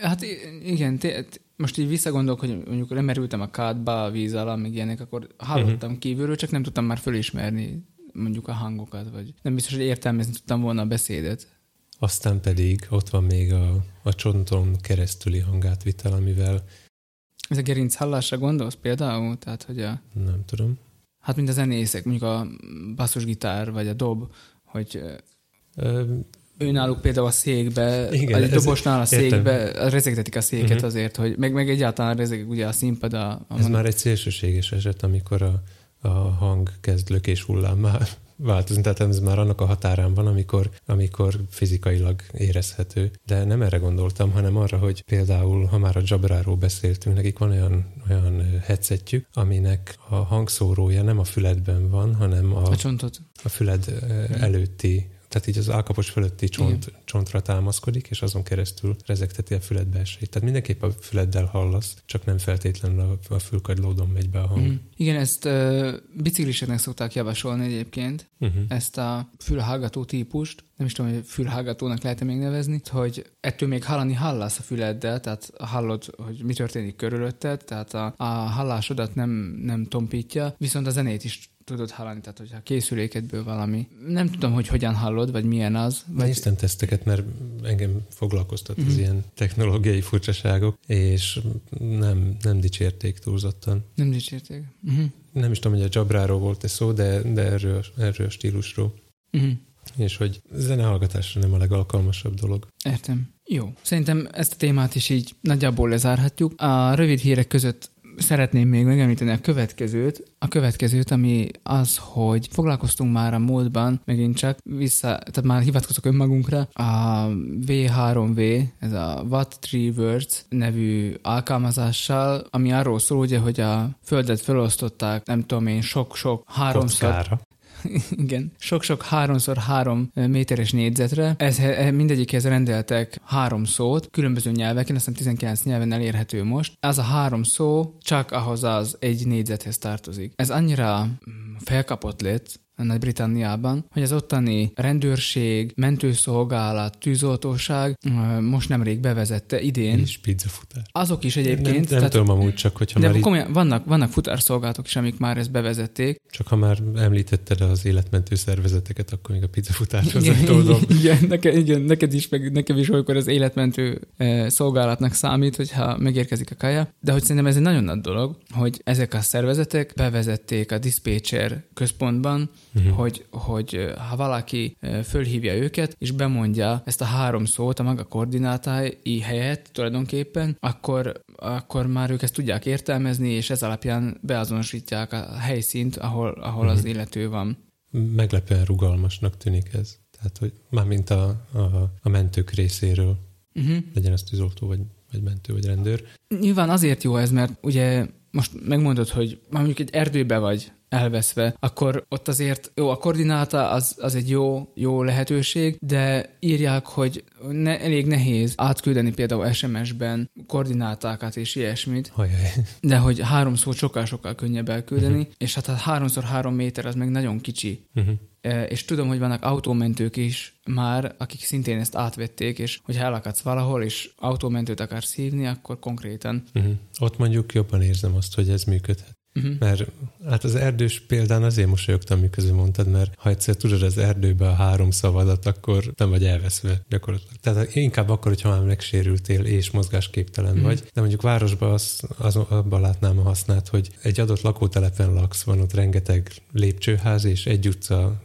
Speaker 2: Hát igen, te, most így visszagondolok, hogy mondjuk lemerültem a kádba, a víz alá, meg ilyenek, akkor hallottam uh-huh. kívülről, csak nem tudtam már fölismerni mondjuk a hangokat, vagy nem biztos, hogy értelmezni tudtam volna a beszédet.
Speaker 1: Aztán pedig ott van még a, a csonton keresztüli hangátvitel, amivel...
Speaker 2: Ez a gerinc hallásra gondolsz például? Tehát, hogy a...
Speaker 1: Nem tudom.
Speaker 2: Hát mint a zenészek, mondjuk a basszusgitár vagy a dob, hogy Ö, ő náluk például a székbe, igen, a dobosnál a székbe értem. rezegtetik a széket uh-huh. azért, hogy meg, meg egyáltalán rezeg ugye a színpad. A, a
Speaker 1: Ez már egy szélsőséges eset, amikor a, a hang kezd lökés hullámmá változni, tehát ez már annak a határán van, amikor, amikor fizikailag érezhető. De nem erre gondoltam, hanem arra, hogy például, ha már a Jabráról beszéltünk, nekik van olyan, olyan headsetjük, aminek a hangszórója nem a füledben van, hanem a,
Speaker 2: a, csontot.
Speaker 1: a füled előtti tehát így az állkapos fölötti csont, csontra támaszkodik, és azon keresztül rezegteti a füled belsejét. Tehát mindenképp a füleddel hallasz, csak nem feltétlenül a, a fülkagylódon megy be a hang. Mm.
Speaker 2: Igen, ezt uh, bicikliseknek szokták javasolni egyébként, uh-huh. ezt a fülhallgató típust, nem is tudom, hogy fülhallgatónak lehet-e még nevezni, hogy ettől még hallani hallasz a füleddel, tehát hallod, hogy mi történik körülötted, tehát a, a hallásodat nem, nem tompítja, viszont a zenét is tudod hallani, tehát hogyha készülékedből valami. Nem tudom, hogy hogyan hallod, vagy milyen az. Vagy...
Speaker 1: Néztem teszteket, mert engem foglalkoztat uh-huh. az mhm. ilyen technológiai furcsaságok, és nem, nem dicsérték túlzottan.
Speaker 2: Nem dicsérték. Uh-huh.
Speaker 1: Nem is tudom, hogy a Jabráról volt ez szó, de, de erről, erről a stílusról. Uh-huh. És hogy zenehallgatásra nem a legalkalmasabb dolog.
Speaker 2: Értem. Jó. Szerintem ezt a témát is így nagyjából lezárhatjuk. A rövid hírek között szeretném még megemlíteni a következőt, a következőt, ami az, hogy foglalkoztunk már a múltban, megint csak vissza, tehát már hivatkozok önmagunkra, a V3V, ez a Watt Tree Words nevű alkalmazással, ami arról szól, ugye, hogy a földet felosztották, nem tudom én, sok-sok háromszor, (laughs) igen, sok-sok háromszor három méteres négyzetre. Ez, mindegyikhez rendeltek három szót, különböző nyelveken, aztán 19 nyelven elérhető most. Ez a három szó csak ahhoz az egy négyzethez tartozik. Ez annyira mm, felkapott lett, Nagy-Britanniában, hogy az ottani rendőrség, mentőszolgálat, tűzoltóság most nemrég bevezette idén.
Speaker 1: És pizzafutár.
Speaker 2: Azok is egyébként.
Speaker 1: Nem, nem
Speaker 2: tehát,
Speaker 1: tudom amúgy csak, hogyha
Speaker 2: de
Speaker 1: már
Speaker 2: komolyan, vannak, vannak futárszolgálatok is, amik már ezt bevezették.
Speaker 1: csak ha már említetted az életmentő szervezeteket, akkor még a pizzafutárhoz nem tudom. (laughs)
Speaker 2: igen, neked, igen, neked is, meg nekem is olykor az életmentő szolgálatnak számít, hogyha megérkezik a kaja. De hogy szerintem ez egy nagyon nagy dolog, hogy ezek a szervezetek bevezették a dispatcher központban, uh-huh. hogy, hogy ha valaki fölhívja őket, és bemondja ezt a három szót a maga koordinátái helyett tulajdonképpen, akkor, akkor már ők ezt tudják értelmezni, és ez alapján beazonosítják a helyszínt, ahol, ahol uh-huh. az illető van.
Speaker 1: Meglepően rugalmasnak tűnik ez. Tehát, hogy mármint a, a, a mentők részéről,
Speaker 2: Uh-huh.
Speaker 1: legyen ez tűzoltó, vagy, vagy mentő, vagy rendőr.
Speaker 2: Nyilván azért jó ez, mert ugye most megmondod, hogy mondjuk egy erdőbe vagy elveszve, akkor ott azért jó, a koordináta az, az egy jó, jó lehetőség, de írják, hogy ne, elég nehéz átküldeni például SMS-ben koordinátákat és ilyesmit,
Speaker 1: Hajjaj.
Speaker 2: de hogy háromszor sokkal-sokkal könnyebb elküldeni, uh-huh. és hát a háromszor három méter az meg nagyon kicsi.
Speaker 1: Uh-huh.
Speaker 2: E, És tudom, hogy vannak autómentők is már, akik szintén ezt átvették, és hogyha elakadsz valahol, és autómentőt akarsz hívni, akkor konkrétan.
Speaker 1: Uh-huh. Ott mondjuk jobban érzem azt, hogy ez működhet.
Speaker 2: Uh-huh.
Speaker 1: Mert hát az erdős példán azért mosolyogtam, miközben mondtad, mert ha egyszer tudod az erdőbe a három szavadat, akkor nem vagy elveszve gyakorlatilag. Tehát inkább akkor, hogyha már megsérültél és mozgásképtelen
Speaker 2: Mhm.
Speaker 1: vagy. De mondjuk városban az, az, abban látnám a hasznát, hogy egy adott lakótelepen laksz, van ott rengeteg lépcsőház, és egy utca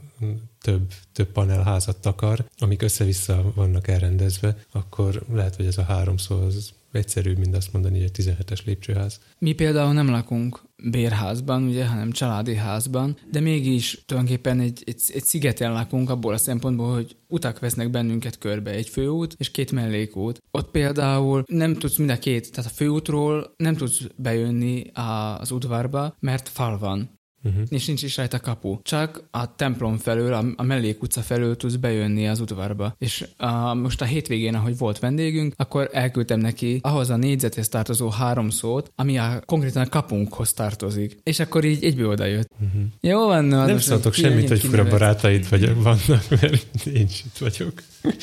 Speaker 1: több, több panelházat takar, amik össze-vissza vannak elrendezve, akkor lehet, hogy ez a háromszor az egyszerűbb, mint azt mondani, hogy egy 17-es lépcsőház.
Speaker 2: Mi például nem lakunk bérházban, ugye, hanem családi házban, de mégis tulajdonképpen egy, egy, egy szigeten lakunk abból a szempontból, hogy utak vesznek bennünket körbe, egy főút és két mellékút. Ott például nem tudsz mind a két, tehát a főútról nem tudsz bejönni az udvarba, mert fal van.
Speaker 1: Uh-huh.
Speaker 2: és nincs is rajta kapu. Csak a templom felől, a, a mellékutca felől tudsz bejönni az udvarba. És a, most a hétvégén, ahogy volt vendégünk, akkor elküldtem neki ahhoz a négyzethez tartozó három szót, ami a, konkrétan a kapunkhoz tartozik. És akkor így egyből oda jött.
Speaker 1: Uh-huh.
Speaker 2: Jó van,
Speaker 1: Nem szóltok semmit, hogy fura barátaid vagy vannak, mert én is itt vagyok. (laughs)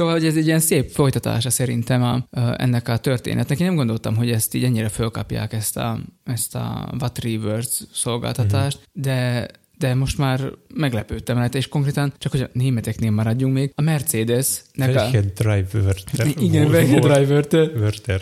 Speaker 2: Szóval, hogy ez egy ilyen szép folytatása szerintem a, a, ennek a történetnek. Én nem gondoltam, hogy ezt így ennyire fölkapják ezt a, ezt a What Rewards szolgáltatást, uh-huh. de de most már meglepődtem rajta, és konkrétan, csak hogy a németeknél maradjunk még, a Mercedes-nek a...
Speaker 1: Welche Driver?
Speaker 2: Igen, Welche Driver-t,
Speaker 1: Wörter,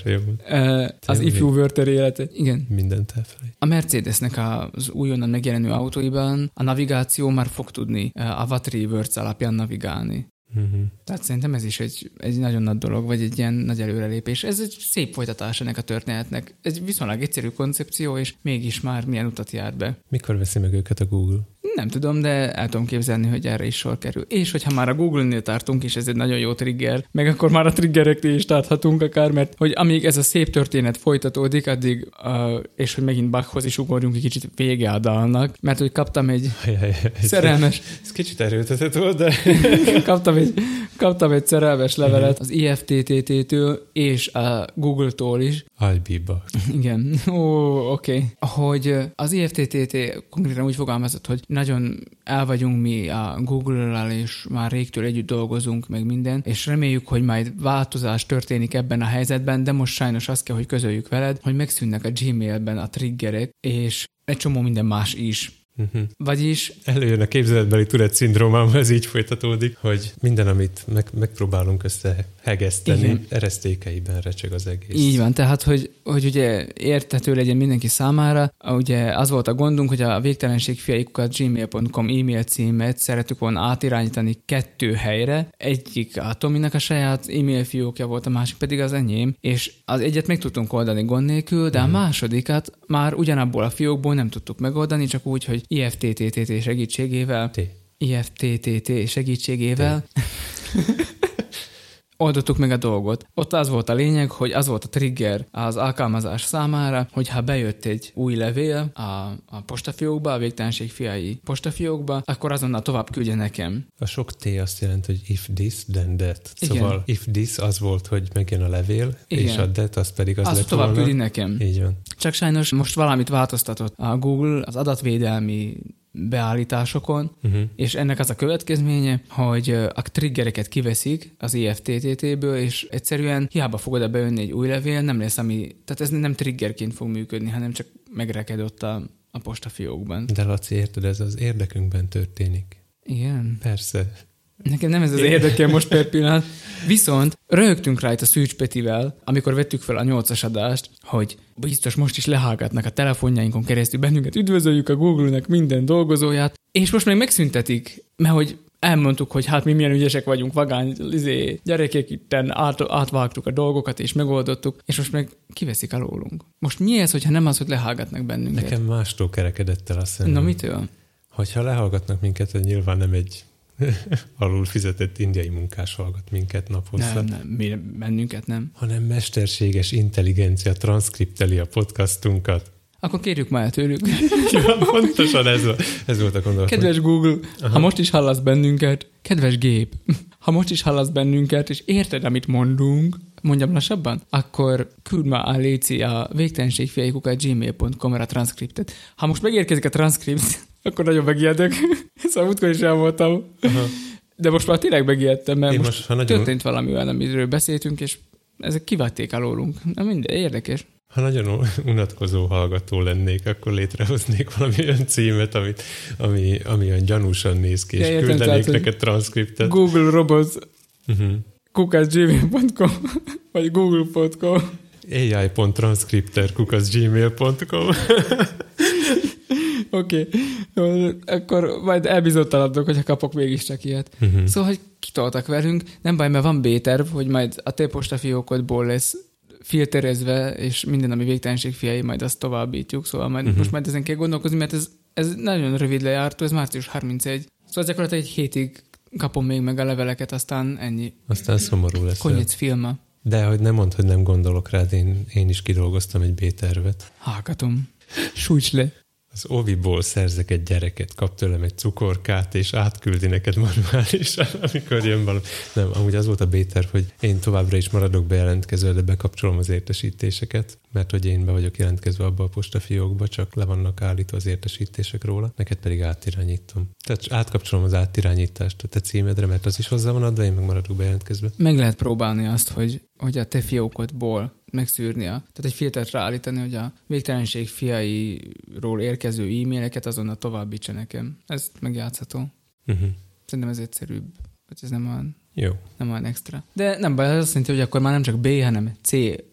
Speaker 2: az ifjú Wörter élete. Igen.
Speaker 1: Mindent elfelejt.
Speaker 2: A Mercedesnek az újonnan megjelenő autóiban a navigáció már fog tudni a Rewards alapján navigálni.
Speaker 1: Uh-huh.
Speaker 2: Tehát szerintem ez is egy, egy nagyon nagy dolog, vagy egy ilyen nagy előrelépés. Ez egy szép folytatás ennek a történetnek. Ez egy viszonylag egyszerű koncepció, és mégis már milyen utat jár be.
Speaker 1: Mikor veszi meg őket a Google?
Speaker 2: Nem tudom, de el tudom képzelni, hogy erre is sor kerül. És hogyha már a Google-nél tartunk, és ez egy nagyon jó trigger, meg akkor már a triggereknél is tarthatunk akár, mert hogy amíg ez a szép történet folytatódik, addig, uh, és hogy megint Bachhoz is ugorjunk egy kicsit vége a dalnak, mert hogy kaptam egy
Speaker 1: Ajaj, ez,
Speaker 2: szerelmes
Speaker 1: ez kicsit erőltetett volt, de... (laughs)
Speaker 2: kaptam egy, kaptam egy szerelmes levelet az IFTTT-től és a Google-tól is.
Speaker 1: Albiba.
Speaker 2: Igen, ó, oké. Okay. Hogy az IFTTT konkrétan úgy fogalmazott, hogy nagyon el vagyunk mi a Google-lal, és már régtől együtt dolgozunk, meg minden, és reméljük, hogy majd változás történik ebben a helyzetben, de most sajnos azt kell, hogy közöljük veled, hogy megszűnnek a Gmailben a triggerek, és egy csomó minden más is.
Speaker 1: Uh-huh.
Speaker 2: Vagyis
Speaker 1: Előjön a képzeletbeli Tourette szindrómám, (laughs) ez így folytatódik, hogy minden, amit meg, megpróbálunk összehegeszteni,
Speaker 2: Igen.
Speaker 1: eresztékeiben recseg az egész.
Speaker 2: Így van, tehát, hogy, hogy ugye érthető legyen mindenki számára, ugye az volt a gondunk, hogy a végtelenségfiaikukat gmail.com e-mail címet szeretük volna átirányítani kettő helyre, egyik a Tominak a saját e-mail fiókja volt, a másik pedig az enyém, és az egyet meg tudtunk oldani gond nélkül, de a másodikat már ugyanabból a fiókból nem tudtuk megoldani, csak úgy, hogy IFTTT segítségével.
Speaker 1: Té.
Speaker 2: IFTTT segítségével oldottuk meg a dolgot. Ott az volt a lényeg, hogy az volt a trigger az alkalmazás számára, hogy ha bejött egy új levél a, a postafiókba, a végtelenség fiai postafiókba, akkor azonnal tovább küldje nekem.
Speaker 1: A sok T azt jelenti, hogy if this, then that.
Speaker 2: Igen.
Speaker 1: Szóval if this az volt, hogy megjön a levél,
Speaker 2: Igen.
Speaker 1: és a that az pedig az
Speaker 2: Az
Speaker 1: lett
Speaker 2: tovább
Speaker 1: volna.
Speaker 2: küldi nekem.
Speaker 1: Így van.
Speaker 2: Csak sajnos most valamit változtatott a Google az adatvédelmi beállításokon,
Speaker 1: Uh-huh.
Speaker 2: és ennek az a következménye, hogy a triggereket kiveszik az IFTTT-ből, és egyszerűen hiába fogod -e beönni egy új levél, nem lesz ami, tehát ez nem triggerként fog működni, hanem csak megreked ott a, a postafiókban.
Speaker 1: De Laci, érted, ez az érdekünkben történik.
Speaker 2: Igen.
Speaker 1: Persze.
Speaker 2: Nekem nem ez az érdekel most per pillanat. Viszont röhögtünk rá itt a Szűcs Petivel, amikor vettük fel a nyolcas adást, hogy biztos most is lehallgatnak a telefonjainkon keresztül bennünket, üdvözöljük a Google-nek minden dolgozóját, és most meg megszüntetik, mert hogy elmondtuk, hogy hát mi milyen ügyesek vagyunk, vagány, izé, gyerekek itten át, átvágtuk a dolgokat és megoldottuk, és most meg kiveszik alólunk. Most mi ez, hogyha nem az, hogy lehallgatnak bennünket?
Speaker 1: Nekem mástól kerekedett el a szemem.
Speaker 2: Na mitől?
Speaker 1: Hogyha lehallgatnak minket, az nyilván nem egy (laughs) alul fizetett indiai munkás hallgat minket naponta,
Speaker 2: Nem, nem, mi, bennünket nem.
Speaker 1: hanem mesterséges intelligencia transzkripteli a podcastunkat.
Speaker 2: Akkor kérjük már tőlük. (laughs)
Speaker 1: Ja, pontosan ez volt, ez volt a gondolat.
Speaker 2: Kedves Google,
Speaker 1: Aha.
Speaker 2: ha most is hallasz bennünket, kedves gép, ha most is hallasz bennünket, és érted, amit mondunk, mondjam lassabban, akkor küld már a Léci a végtelenségfiaikukat gmail.com-ra a transzkriptet. Ha most megérkezik a transzkript, akkor nagyon megijedek. (laughs) Szóval múltkor is el voltam.
Speaker 1: Aha.
Speaker 2: De most már tényleg megijedtem, mert
Speaker 1: Én
Speaker 2: most,
Speaker 1: most, nagyon,
Speaker 2: történt valami olyan, amiről beszéltünk, és ezek kivették alólunk. Na minden, érdekes.
Speaker 1: ha nagyon (laughs) unatkozó hallgató lennék, akkor létrehoznék valami olyan címet, amit, ami, ami olyan gyanúsan néz ki, és
Speaker 2: Ja, értem,
Speaker 1: küldenék
Speaker 2: tehát,
Speaker 1: neked transzkriptet.
Speaker 2: Google Robots
Speaker 1: Uh-huh.
Speaker 2: kukásgmail.com (laughs) vagy google.com
Speaker 1: ai.transcripter gmail.com
Speaker 2: Oké, okay. akkor majd elbizonytalanodok, hogyha kapok mégiscsak ilyet.
Speaker 1: uh-huh.
Speaker 2: Szóval, hogy kitoltak velünk, nem baj, mert van B-terv, hogy majd a te postafiókodból lesz filterezve, és minden, ami végtelenség fiai, majd azt továbbítjuk, szóval majd, uh-huh. most majd ezen kell gondolkozni, mert ez, ez nagyon rövid lejártó, ez március 31. Szóval gyakorlatilag egy hétig kapom még meg a leveleket, aztán ennyi.
Speaker 1: Aztán szomorú lesz.
Speaker 2: Konyec filma.
Speaker 1: De hogy nem mondd, hogy nem gondolok rád, én, én is kidolgoztam egy B-tervet.
Speaker 2: Hallgatom. Sújts le.
Speaker 1: Az Oviból szerzek egy gyereket, kap tőlem egy cukorkát, és átküldi neked manuálisan, (laughs) amikor jön valami. Nem, amúgy az volt a B-terv, hogy én továbbra is maradok bejelentkező, de bekapcsolom az értesítéseket, mert hogy én be vagyok jelentkezve abba a postafiókba, csak le vannak állítva az értesítések róla, neked pedig átirányítom. Tehát átkapcsolom az átirányítást a te címedre, mert az is hozzá van adva, én meg maradok bejelentkezve.
Speaker 2: Meg lehet próbálni azt, hogy, hogy a te fiókodból megszűrni, a, tehát egy filtert ráállítani, hogy a végtelenség fiairól érkező e-maileket azonnal továbbítsa nekem. Ez megjátszható.
Speaker 1: Uh-huh.
Speaker 2: Szerintem ez egyszerűbb, hogy ez nem olyan,
Speaker 1: Jó.
Speaker 2: nem olyan extra. De nem baj, ez azt jelenti, hogy akkor már nem csak B, hanem C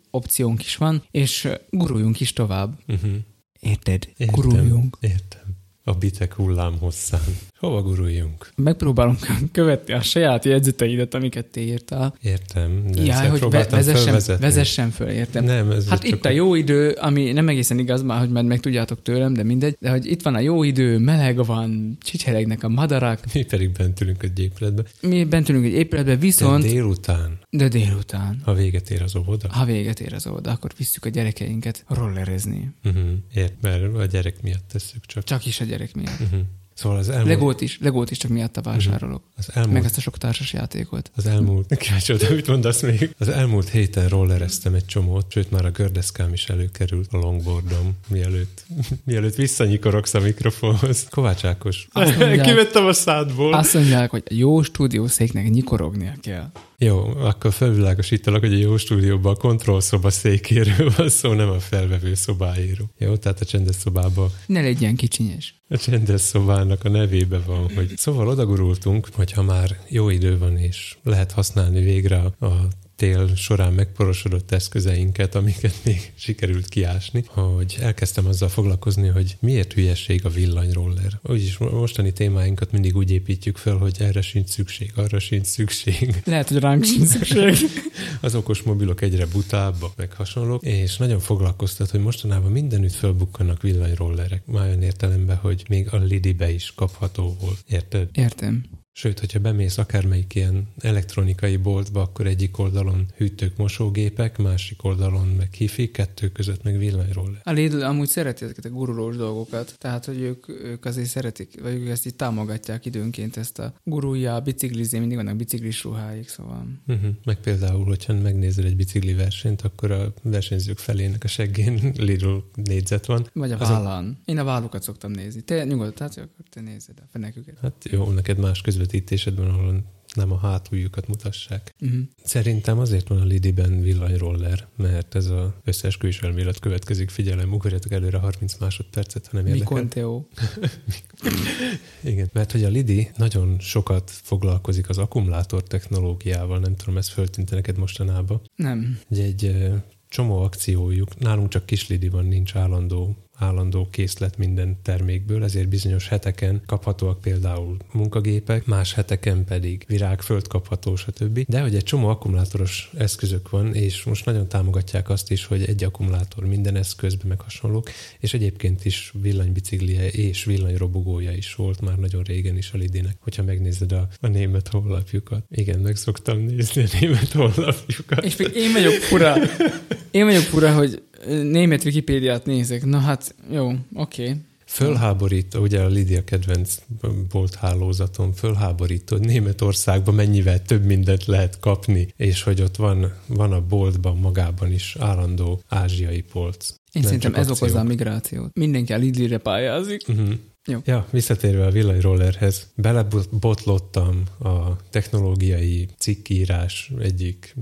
Speaker 2: opciónk is van, és guruljunk is tovább.
Speaker 1: Uh-huh.
Speaker 2: Érted?
Speaker 1: Értem.
Speaker 2: Guruljunk.
Speaker 1: Értem. A bitek hullám hosszán. Hova guruljunk?
Speaker 2: Megpróbálom követni a saját jegyzeteidet, amiket te írtál.
Speaker 1: Értem. De
Speaker 2: Ja,
Speaker 1: ezzel
Speaker 2: hogy ve- vezessen, vezessen föl, értem.
Speaker 1: Nem, ez
Speaker 2: Hát itt a jó idő, ami nem egészen igaz már, hogy majd megtudjátok tőlem, de mindegy, de hogy itt van a jó idő, meleg van, csicseregnek a madarak,
Speaker 1: Mi pedig bent ülünk egy épületbe.
Speaker 2: mi bent ülünk egy épületbe, viszont, de,
Speaker 1: délután,
Speaker 2: de délután,
Speaker 1: ha véget ér az óvoda.
Speaker 2: ha véget ér az oda, akkor visszük a gyerekeinket rollerezni.
Speaker 1: Uh-huh. Ért, mert a gyerek miatt tesszük csak.
Speaker 2: Csak is a gyerek miatt.
Speaker 1: Uh-huh. Szóval az elmúlt,
Speaker 2: Legót is, Legót is csak miatta vásárolok.
Speaker 1: az
Speaker 2: Meg
Speaker 1: elmúlt,
Speaker 2: ezt a sok társas játékot.
Speaker 1: az elmúlt, (laughs) kíváncsi mit mondasz még? Az elmúlt héten rollereztem egy csomót, sőt már a gördeszkám is előkerült a longboardom, mielőtt, (laughs) mielőtt visszanyikorogsz a mikrofonhoz. Kovács Ákos.
Speaker 2: Mondják- (laughs)
Speaker 1: Kivettem a szádból.
Speaker 2: Azt mondják, hogy jó stúdiószéknek nyikorognia kell.
Speaker 1: Jó, akkor felvilágosítalak, hogy a jó stúdióban a kontrollszoba székéről van szó, nem a felvevő szobáiról. Jó, tehát a csendes szobában
Speaker 2: Ne legyen kicsinyes.
Speaker 1: a csendes szobának a nevébe van, hogy szóval odagurultunk, hogyha már jó idő van, és lehet használni végre a, a tél során megporosodott eszközeinket, amiket még sikerült kiásni, hogy elkezdtem azzal foglalkozni, hogy miért hülyeség a villanyroller. Úgyis mostani témáinkat mindig úgy építjük fel, hogy erre sincs szükség, arra sincs szükség.
Speaker 2: Lehet, hogy ránk sincs szükség. (laughs)
Speaker 1: Az okos mobilok egyre butábbak, meg hasonlók, és nagyon foglalkoztat, hogy mostanában mindenütt felbukkannak villanyrollerek. Már olyan értelemben, hogy még a Lidibe is kapható volt. Érted?
Speaker 2: Értem.
Speaker 1: Sőt, hogyha bemész akármelyik ilyen elektronikai boltba, akkor egyik oldalon hűtők, mosógépek, másik oldalon meg hifi, kettő között meg villanyról.
Speaker 2: A Lidl amúgy szereti ezeket a gurulós dolgokat, tehát hogy ők, ők azért szeretik, vagy ők ezt így támogatják időnként ezt a gurulja, biciklizé, mindig vannak biciklis ruháik, szóval.
Speaker 1: Uh-huh. Meg például, hogyha megnézel egy bicikli versenyt, akkor a versenyzők felének a seggén (laughs) Lidl négyzet van.
Speaker 2: Vagy a vállán. A... Én a vállukat szoktam nézni. Te nyugodtan, tehát akkor te nézed a feneküket.
Speaker 1: Hát jó, neked más közvetítésedben, ahol nem a hátuljukat mutassák. Uh-huh. Szerintem azért van a Lidiben villanyroller, mert ez az összes elmélet következik. Figyelem, ugorjatok előre 30 másodpercet, ha nem érdekel.
Speaker 2: Mikon (laughs)
Speaker 1: Igen, mert hogy a Lidi nagyon sokat foglalkozik az akkumulátor technológiával, nem tudom, ez föltűnt neked mostanában.
Speaker 2: Nem.
Speaker 1: Egy, egy csomó akciójuk, nálunk csak kis Lidi van, nincs állandó állandó készlet minden termékből, ezért bizonyos heteken kaphatóak például munkagépek, más heteken pedig virágföld kapható, stb. De hogy egy csomó akkumulátoros eszközök van, és most nagyon támogatják azt is, hogy egy akkumulátor minden eszközbe meg hasonlók, és egyébként is villanybiciklie és villanyrobogója is volt már nagyon régen is a Lidinek, hogyha megnézed a, a német honlapjukat. Igen, meg szoktam nézni a német honlapjukat.
Speaker 2: És még én vagyok fura. Én vagyok fura, hogy német Wikipédiát nézek. Na hát, jó, oké. Okay.
Speaker 1: Fölháborító, ugye a Lidia kedvenc volt hálózaton, fölháborító, hogy Németországban mennyivel több mindent lehet kapni, és hogy ott van, van a boltban magában is állandó ázsiai polc. Én
Speaker 2: Nem szerintem ez okozza a migrációt. Mindenki a Lidlire pályázik. Uh-huh. Jó.
Speaker 1: Ja, visszatérve a villanyrollerhez, belebotlottam a technológiai cikkírás egyik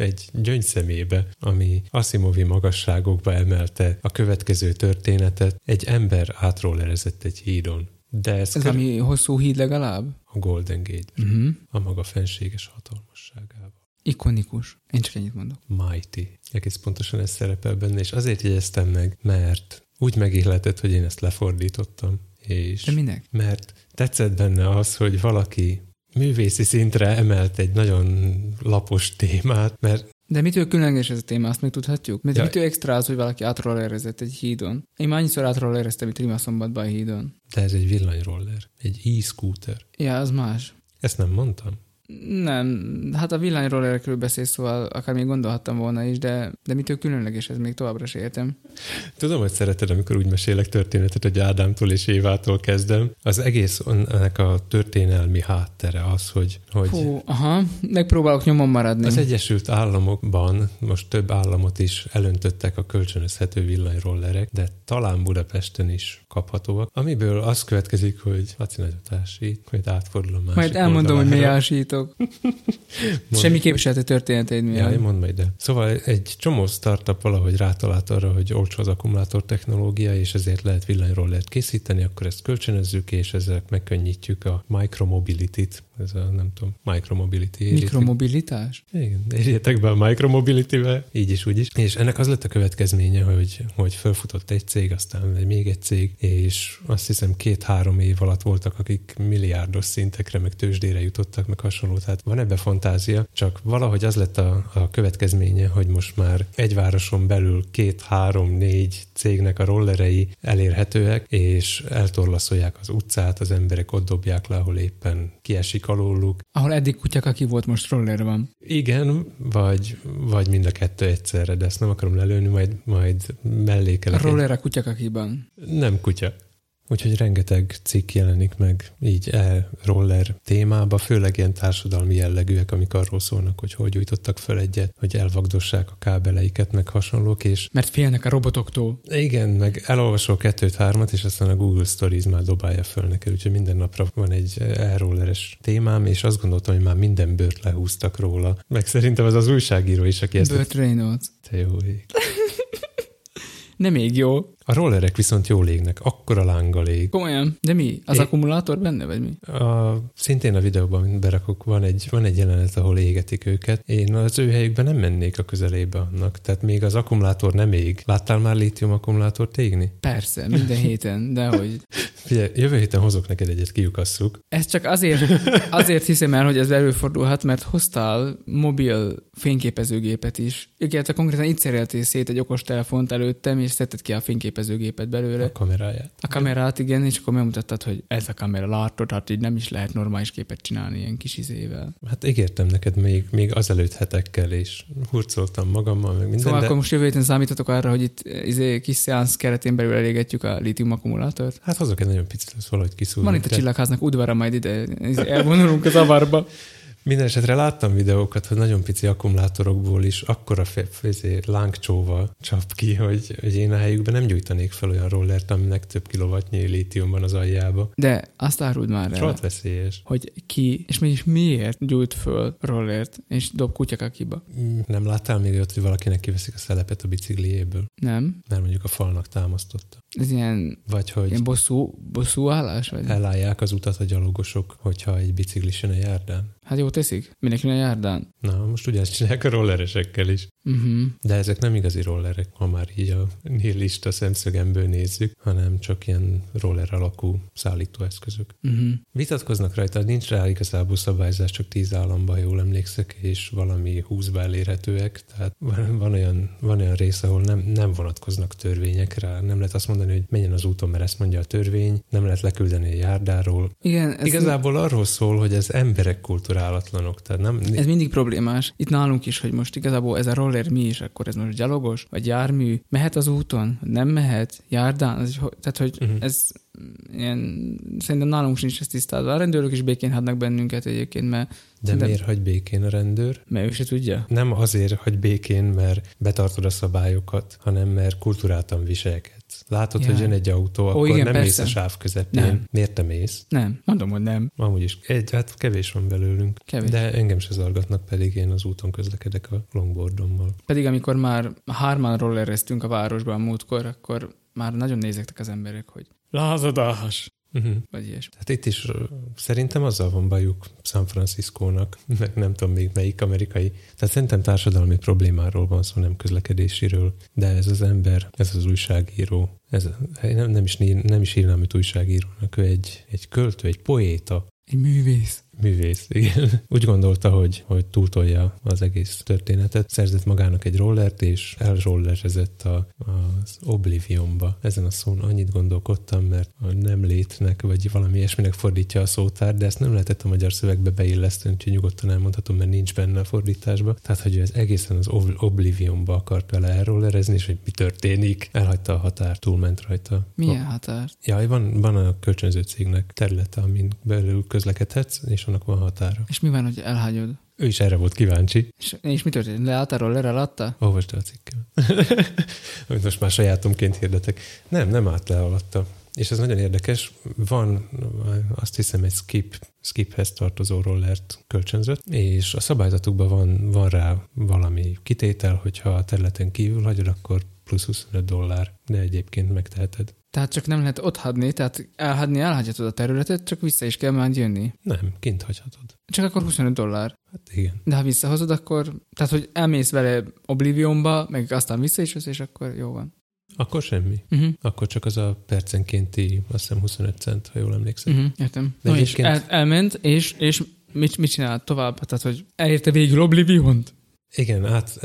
Speaker 1: egy gyöngyszemébe, ami Asimovi magasságokba emelte a következő történetet, egy ember átrollerezett egy hídon. De ez,
Speaker 2: ez kör... ami hosszú híd legalább?
Speaker 1: A Golden Gate. Uh-huh. A maga fenséges hatalmasságával.
Speaker 2: Ikonikus. Én csak ennyit mondok.
Speaker 1: Mighty. Egész pontosan ez szerepel benne, és azért jegyeztem meg, mert úgy megihletett, hogy én ezt lefordítottam. És
Speaker 2: De minek?
Speaker 1: Mert tetszett benne az, hogy valaki művészi szintre emelt egy nagyon lapos témát, mert
Speaker 2: de mitől különleges ez a téma, azt meg tudhatjuk? Mert ja. mitől extra az, hogy valaki átrollerezett egy hídon? Én már annyiszor átrollereztem itt Rimaszombatban a hídon.
Speaker 1: De ez egy villanyroller, egy e-scooter.
Speaker 2: Ja, az más.
Speaker 1: Ezt nem mondtam?
Speaker 2: Nem, hát a villanyrollerekről beszélsz, szóval akár még gondolhattam volna is, de, de mitől különleges, ez még továbbra sem értem.
Speaker 1: Tudom, hogy szereted, amikor úgy mesélek történetet, hogy Ádámtól és Évától kezdem. Az egész ennek a történelmi háttere az, hogy... hogy
Speaker 2: Hú, aha, megpróbálok nyomon maradni.
Speaker 1: Az Egyesült Államokban most több államot is elöntöttek a kölcsönözhető villanyrollerek, de talán Budapesten is kaphatóak, amiből az következik, hogy Laci nagyot ásít, hogy átfordulom másik
Speaker 2: Majd elmondom, oldalára. hogy mi ásítok. (laughs) Semmiképp se a történeteid mi.
Speaker 1: Ja, mondd majd, de. Szóval egy csomó startup valahogy rátalált arra, hogy olcsó az akkumulátor technológia, és ezért lehet villanyrollert készíteni, akkor ezt kölcsönözzük, és ezzel megkönnyítjük a micromobility-t, ez a, nem tudom, micromobility.
Speaker 2: Mikromobilitás?
Speaker 1: Igen, érjetek be a micromobility-be, így is, úgy is. És ennek az lett a következménye, hogy, hogy felfutott egy cég, aztán még egy cég, és azt hiszem két-három év alatt voltak, akik milliárdos szintekre, meg tőzsdére jutottak, meg hasonló. Tehát van ebbe fantázia, csak valahogy az lett a, a következménye, hogy most már egy városon belül két-három-négy cégnek a rollerei elérhetőek, és eltorlaszolják az utcát, az emberek ott dobják le, ahol éppen kiesik alóluk.
Speaker 2: Ahol eddig kutyák, aki volt, most roller van.
Speaker 1: Igen, vagy, vagy mind a kettő egyszerre, de ezt nem akarom lelőni, majd, majd mellékelek.
Speaker 2: A roller a kutyák, akiban.
Speaker 1: Nem kutya. Úgyhogy rengeteg cikk jelenik meg így e-roller témába, főleg ilyen társadalmi jellegűek, amik arról szólnak, hogy hogy gyújtottak föl egyet, hogy elvagdossák a kábeleiket, meg hasonlók, és...
Speaker 2: Mert félnek a robotoktól.
Speaker 1: Igen, meg elolvasol kettőt, hármat, és aztán a Google Stories már dobálja föl neked, úgyhogy minden napra van egy e-rolleres témám, és azt gondoltam, hogy már minden bőrt lehúztak róla. Meg szerintem az az újságíró is, aki ezt...
Speaker 2: Burt Reynolds.
Speaker 1: Te jó ég.
Speaker 2: Nem még jó.
Speaker 1: A rollerek viszont jól égnek, akkora lánggal ég.
Speaker 2: Komolyan? De mi? Az é... akkumulátor benne, vagy mi?
Speaker 1: A, szintén a videóban, berakok, van egy, van egy jelenet, ahol égetik őket. Én az ő helyükben nem mennék a közelébe annak. Tehát még az akkumulátor nem ég. Láttál már lítium akkumulátort égni?
Speaker 2: Persze, minden héten, de hogy. (laughs)
Speaker 1: Figyelj, jövő héten hozok neked egyet, kiukasszuk.
Speaker 2: Ez csak azért, azért hiszem el, hogy ez előfordulhat, mert hoztál mobil fényképezőgépet is. Igen, te konkrétan itt szereltél szét egy okostelefont előttem, és szedted ki a fényképezőgépet fényképezőgépet belőle.
Speaker 1: A kameráját.
Speaker 2: A kamerát, igen, és akkor megmutattad, hogy ez a kamera látod, hát így nem is lehet normális képet csinálni ilyen kis izével.
Speaker 1: Hát ígértem neked még, még azelőtt hetekkel, és hurcoltam magammal, meg minden,
Speaker 2: Szóval
Speaker 1: de...
Speaker 2: akkor most jövő héten számítotok arra, hogy itt izé, kis szeánsz keretén belül elégetjük a lítium akkumulátort?
Speaker 1: Hát hozok egy nagyon picit, lesz valahogy kiszúrni.
Speaker 2: Van itt a csillagháznak udvara, majd ide izé, elvonulunk az avarba. (laughs)
Speaker 1: Minden esetre láttam videókat, hogy nagyon pici akkumulátorokból is akkora lángcsóval csap ki, hogy, hogy én a helyükben nem gyújtanék fel olyan rollert, aminek több kilovatnyi lítium van az aljába.
Speaker 2: De azt áruld már el,
Speaker 1: veszélyes.
Speaker 2: hogy ki, és mégis miért gyújt föl rollert, és dob kutyakakiba?
Speaker 1: Mm, Nem láttál még olyat, hogy valakinek kiveszik a szelepet a bicikliéből,
Speaker 2: Nem?
Speaker 1: mert mondjuk a falnak támasztotta.
Speaker 2: Ez ilyen,
Speaker 1: Vagy hogy
Speaker 2: ilyen bosszú, bosszú állás? Vagy?
Speaker 1: elállják az utat a gyalogosok, hogyha egy biciklis jön a járdán.
Speaker 2: Hát jó teszik? Mindenki a járdán?
Speaker 1: Na, most ugye ezt csinálják a rolleresekkel is.
Speaker 2: Uh-huh.
Speaker 1: De ezek nem igazi rollerek, ha már így a nihilista szemszögemből nézzük, hanem csak ilyen roller alakú szállítóeszközök.
Speaker 2: Uh-huh.
Speaker 1: Vitatkoznak rajta, nincs rá igazából szabályzás, csak tíz államban, ha jól emlékszek, és valami húszba elérhetőek. Tehát van, van, olyan, van olyan rész, ahol nem, nem vonatkoznak törvények rá. Nem lehet azt mondani, hogy menjen az úton, mert ezt mondja a törvény, nem lehet leküldeni a járdáról.
Speaker 2: Igen, ez,
Speaker 1: Igazából arról szól, hogy ez emberek kulturálatlanok. Tehát nem,
Speaker 2: ez mindig problémás. Itt nálunk is, hogy most igazából ez a roller mi is, akkor ez most gyalogos, vagy jármű, mehet az úton, nem mehet, járdán, ez, tehát hogy uh-huh. ez ilyen, szerintem nálunk sincs ez tisztázva. A rendőrök is békén hadnak bennünket egyébként, mert,
Speaker 1: de miért hagy békén a rendőr?
Speaker 2: mert ő se tudja.
Speaker 1: Nem azért, hogy békén, mert betartod a szabályokat, hanem mert kulturáltan viselkedsz. Látod,
Speaker 2: Ja.
Speaker 1: hogy jön egy autó, akkor
Speaker 2: igen,
Speaker 1: nem mész
Speaker 2: persze.
Speaker 1: a sáv közepén.
Speaker 2: Nem.
Speaker 1: Miért te mész?
Speaker 2: Nem, mondom, hogy nem.
Speaker 1: Amúgy is. Egy, hát kevés van belőlünk.
Speaker 2: Kevés.
Speaker 1: De engem se zargatnak, pedig én az úton közlekedek a longboardommal.
Speaker 2: Pedig amikor már hárman rollereztünk a városban a múltkor, akkor már nagyon nézektek az emberek, hogy lázadás,
Speaker 1: Uh-huh.
Speaker 2: vagy ilyesmi.
Speaker 1: Tehát itt is szerintem azzal van bajuk San Franciscónak, (laughs) meg nem tudom még melyik amerikai. Tehát szerintem társadalmi problémáról van szó, nem közlekedésiről. De ez az ember, ez az újságíró, ez nem, nem, is, nem is írnám őt újságírónak, ő egy, egy költő, egy poéta,
Speaker 2: Egy művész.
Speaker 1: Művész, igen. (laughs) Úgy gondolta, hogy, hogy túltolja az egész történetet. Szerzett magának egy rollert, és elrollerezett a, az Oblivionba. Ezen a szón annyit gondolkodtam, mert a nem létnek, vagy valami ilyesminek fordítja a szótár, de ezt nem lehetett a magyar szövegbe beilleszteni, úgyhogy nyugodtan elmondhatom, mert nincs benne a fordításba. Tehát, hogy ő ez egészen az Ob- Oblivionba akart vele elrollerezni, és hogy mi történik. Elhagyta a határ, túlment rajta.
Speaker 2: Milyen határ?
Speaker 1: Jaj, van, van a kölcsönző cégnek területe, amin belül közlekedhetsz, és annak van határa.
Speaker 2: És mi van, hogy elhagyod?
Speaker 1: Ő is erre volt kíváncsi.
Speaker 2: És, és mi történt? Leállt a roller alatta?
Speaker 1: Olvasd el a cikkem. (laughs) Amit most már sajátomként hirdetek. Nem, nem állt le alatta. És ez nagyon érdekes. Van, azt hiszem, egy skip, skiphez tartozó rollert kölcsönzött, és a szabályzatukban van, van rá valami kitétel, hogyha a területen kívül hagyod, akkor plusz 25 dollár, de egyébként megteheted.
Speaker 2: Tehát csak nem lehet ott hagyni, tehát elhagyni elhagyhatod a területet, csak vissza is kell majd jönni.
Speaker 1: Nem, kint hagyhatod.
Speaker 2: Csak akkor 25 dollár.
Speaker 1: Hát igen.
Speaker 2: De ha visszahozod, akkor... Tehát, hogy elmész vele Oblivionba, meg aztán vissza is jössz, és akkor jó van.
Speaker 1: Akkor semmi.
Speaker 2: Uh-huh.
Speaker 1: Akkor csak az a percenkénti, azt hiszem 25 cent, ha jól emlékszem.
Speaker 2: Uh-huh. Értem.
Speaker 1: De
Speaker 2: No, és
Speaker 1: egyébként-
Speaker 2: el, elment, és, és mit, mit csinált tovább? Tehát, hogy elérte végül Oblivion-t?
Speaker 1: Igen, hát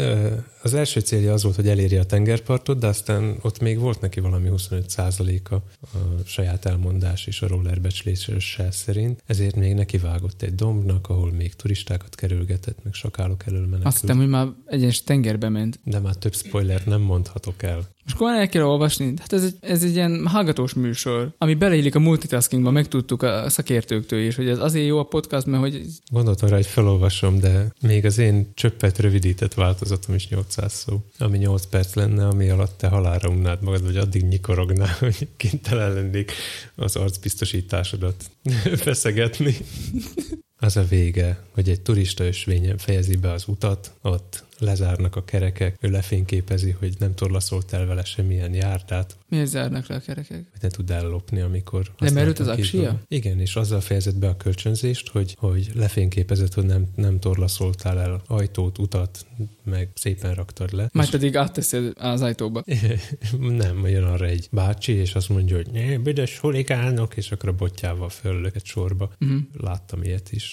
Speaker 1: az első célja az volt, hogy elérje a tengerpartot, de aztán ott még volt neki valami 25%-a a saját elmondás és a roller becslése szerint, ezért még neki vágott egy dombnak, ahol még turistákat kerülgetett, meg sakálok elől menekült.
Speaker 2: Azt hittem, hogy már egyenes tengerbe ment.
Speaker 1: De már több spoilert nem mondhatok el.
Speaker 2: Most akkor el kell olvasni. Hát ez egy, ez egy ilyen hallgatós műsor, ami beleillik a multitaskingba, megtudtuk a szakértőktől is, hogy ez azért jó a podcast, mert hogy
Speaker 1: Gondoltam rá, hogy felolvasom, de még az én csöppet rövidített változatom is 800 szó, ami 8 perc lenne, ami alatt te halálra unnád magad, vagy addig nyikorognál, (laughs) hogy kénytelen lennék az arcbiztosításodat (laughs) feszegetni. Az a vége, hogy egy turista ösvényen fejezi be az utat, ott lezárnak a kerekek, ő lefényképezi, hogy nem torlaszolt el vele semmilyen járdát,
Speaker 2: miért zárnak le a kerekek?
Speaker 1: hogy ne tud ellopni, amikor...
Speaker 2: Nem
Speaker 1: használtak
Speaker 2: az aksia?
Speaker 1: Igen, és azzal fejezett be a kölcsönzést, hogy, hogy lefényképezett, hogy nem, nem torlaszoltál el ajtót, utat, meg szépen raktad le.
Speaker 2: Majd pedig átteszed az ajtóba. (laughs)
Speaker 1: nem, jön arra egy bácsi, és azt mondja, hogy büdös huligánok, és akkor a botjával föllök egy sorba.
Speaker 2: Uh-huh.
Speaker 1: Láttam ilyet is.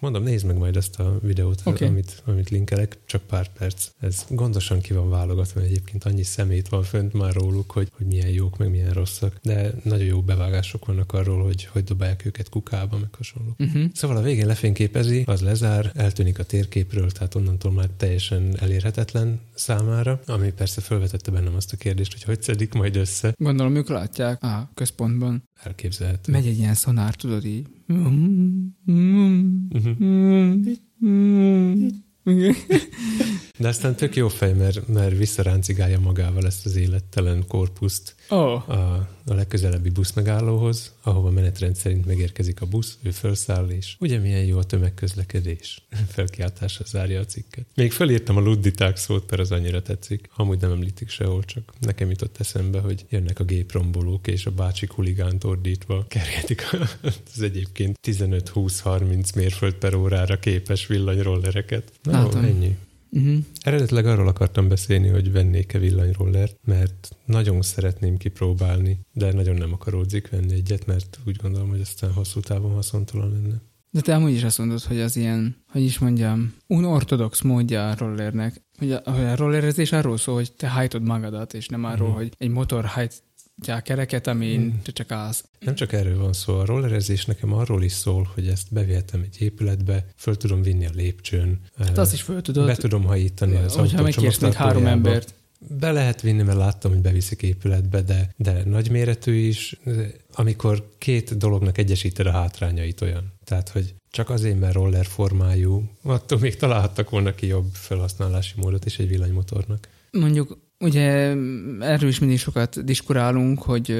Speaker 1: Mondom, nézd meg majd ezt a videót, okay. amit, amit linkelek, csak pár perc. Ez gondosan ki van válogatva, egyébként annyi szemét van fönt már róluk, hogy, hogy milyen jók, meg milyen rosszak. De nagyon jó bevágások vannak arról, hogy hogy dobálják őket kukába, meg hasonló.
Speaker 2: Uh-huh.
Speaker 1: Szóval a végén lefényképezi, az lezár, eltűnik a térképről, tehát onnantól már teljesen elérhetetlen számára, ami persze felvetette bennem azt a kérdést, hogy hogy szedik majd össze.
Speaker 2: Gondolom, ők látják a központban.
Speaker 1: Elképzelhető.
Speaker 2: Megy egy ilyen szonár, tudod így. 嗯。嗯。嗯。
Speaker 1: De aztán tök jó fej, mert, mert visszaráncigálja magával ezt az élettelen korpuszt
Speaker 2: Oh.
Speaker 1: a, a legközelebbi buszmegállóhoz, ahova menetrend szerint megérkezik a busz, ő felszáll, és ugye milyen jó a tömegközlekedés. (laughs) Felkiáltásra zárja a cikket. Még felírtam a ludditák szót, mert az annyira tetszik. Amúgy nem említik sehol, csak nekem jutott eszembe, hogy jönnek a géprombolók, és a bácsi huligánt ordítva kergetik (laughs) az egyébként 15-20-30 mérföld per órára képes villanyrollereket. Na,
Speaker 2: Látom.
Speaker 1: ennyi.
Speaker 2: Uh-huh.
Speaker 1: Eredetileg arról akartam beszélni, hogy vennék-e villanyrollert, mert nagyon szeretném kipróbálni, de nagyon nem akaródzik venni egyet, mert úgy gondolom, hogy aztán hosszú távon haszontalan lenne.
Speaker 2: De te amúgy is azt mondod, hogy az ilyen, hogy is mondjam, unortodox módja a rollernek. A, hogy a rollerezés arról szól, hogy te hajtod magadat, és nem arról,
Speaker 1: Mhm.
Speaker 2: hogy egy motor hajtja a kereket, amin te csak állsz.
Speaker 1: Nem csak erről van szó, a rollerezés nekem arról is szól, hogy ezt bevihetem egy épületbe, föl tudom vinni a lépcsőn,
Speaker 2: Hát azt is föl tudod,
Speaker 1: be tudom hajítani az
Speaker 2: hogyha megkérsz még három embert.
Speaker 1: Be lehet vinni, mert láttam, hogy beviszik épületbe, de, de nagyméretű is, amikor két dolognak egyesíted a hátrányait olyan. Tehát, hogy csak azért, mert roller formájú, attól még találhattak volna ki jobb felhasználási módot is egy villanymotornak.
Speaker 2: Mondjuk, ugye erről is mindig sokat diskurálunk, hogy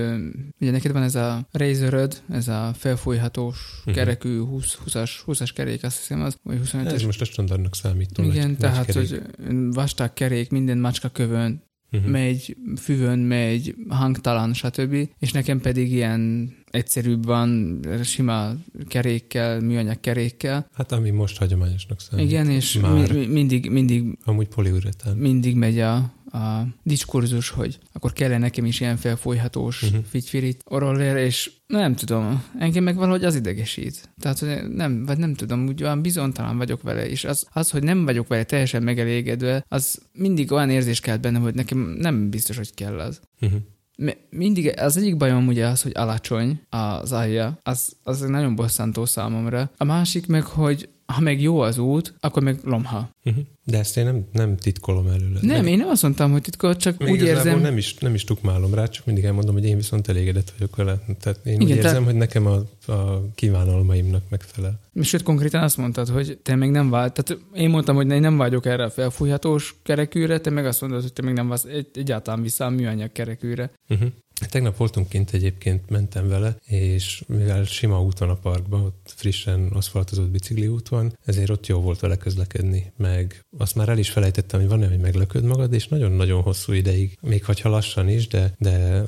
Speaker 2: ugye neked van ez a Razoröd, ez a felfújhatós
Speaker 1: Mhm.
Speaker 2: kerekű 20, 20-as, 20-as kerék, azt hiszem az, vagy 25-es.
Speaker 1: Ez most a standardnak számító
Speaker 2: Igen,
Speaker 1: nagy,
Speaker 2: tehát,
Speaker 1: nagy kerék.
Speaker 2: hogy vastag kerék, minden macska kövön,
Speaker 1: Mhm.
Speaker 2: megy füvön, megy hangtalan, stb. És nekem pedig ilyen egyszerűbb van, sima kerékkel, műanyag kerékkel.
Speaker 1: Hát ami most hagyományosnak számít.
Speaker 2: Igen, és
Speaker 1: Már.
Speaker 2: mi, mindig, mindig,
Speaker 1: Amúgy poliuretán.
Speaker 2: mindig megy a, a diskurzus, hogy akkor kellene nekem is ilyen felfolyhatós
Speaker 1: Mhm.
Speaker 2: uh-huh. figyfirit roller, és nem tudom, engem meg valahogy az idegesít. Tehát, hogy nem, vagy nem tudom, úgy olyan bizonytalan vagyok vele, és az, az, hogy nem vagyok vele teljesen megelégedve, az mindig olyan érzés kelt bennem, hogy nekem nem biztos, hogy kell az.
Speaker 1: Mhm.
Speaker 2: Mi- Mindig az egyik bajom ugye az, hogy alacsony az alja, az, az nagyon bosszantó számomra. A másik meg, hogy ha meg jó az út, akkor meg lomha.
Speaker 1: Mhm. De ezt én nem, nem titkolom előle.
Speaker 2: Nem,
Speaker 1: Meg-
Speaker 2: én nem azt mondtam, hogy titkot, csak
Speaker 1: Még
Speaker 2: úgy érzem...
Speaker 1: Nem is, nem is tukmálom rá, csak mindig elmondom, hogy én viszont elégedett vagyok vele. Tehát én
Speaker 2: Igen,
Speaker 1: úgy érzem,
Speaker 2: tehát-
Speaker 1: hogy nekem a, a kívánalmaimnak megfelel.
Speaker 2: Sőt, konkrétan azt mondtad, hogy te még nem vágy. Tehát én mondtam, hogy én nem vágyok erre a felfújhatós kerekűre, te meg azt mondod, hogy te még nem válsz egy, egyáltalán vissza a műanyag kerekűre.
Speaker 1: Uh-huh. Tegnap voltunk kint egyébként, mentem vele, és mivel sima út van a parkban, ott frissen aszfaltozott bicikliút van, ezért ott jó volt vele közlekedni, meg azt már el is felejtettem, hogy van-e, hogy meglököd magad, és nagyon-nagyon hosszú ideig, még ha lassan is, de, de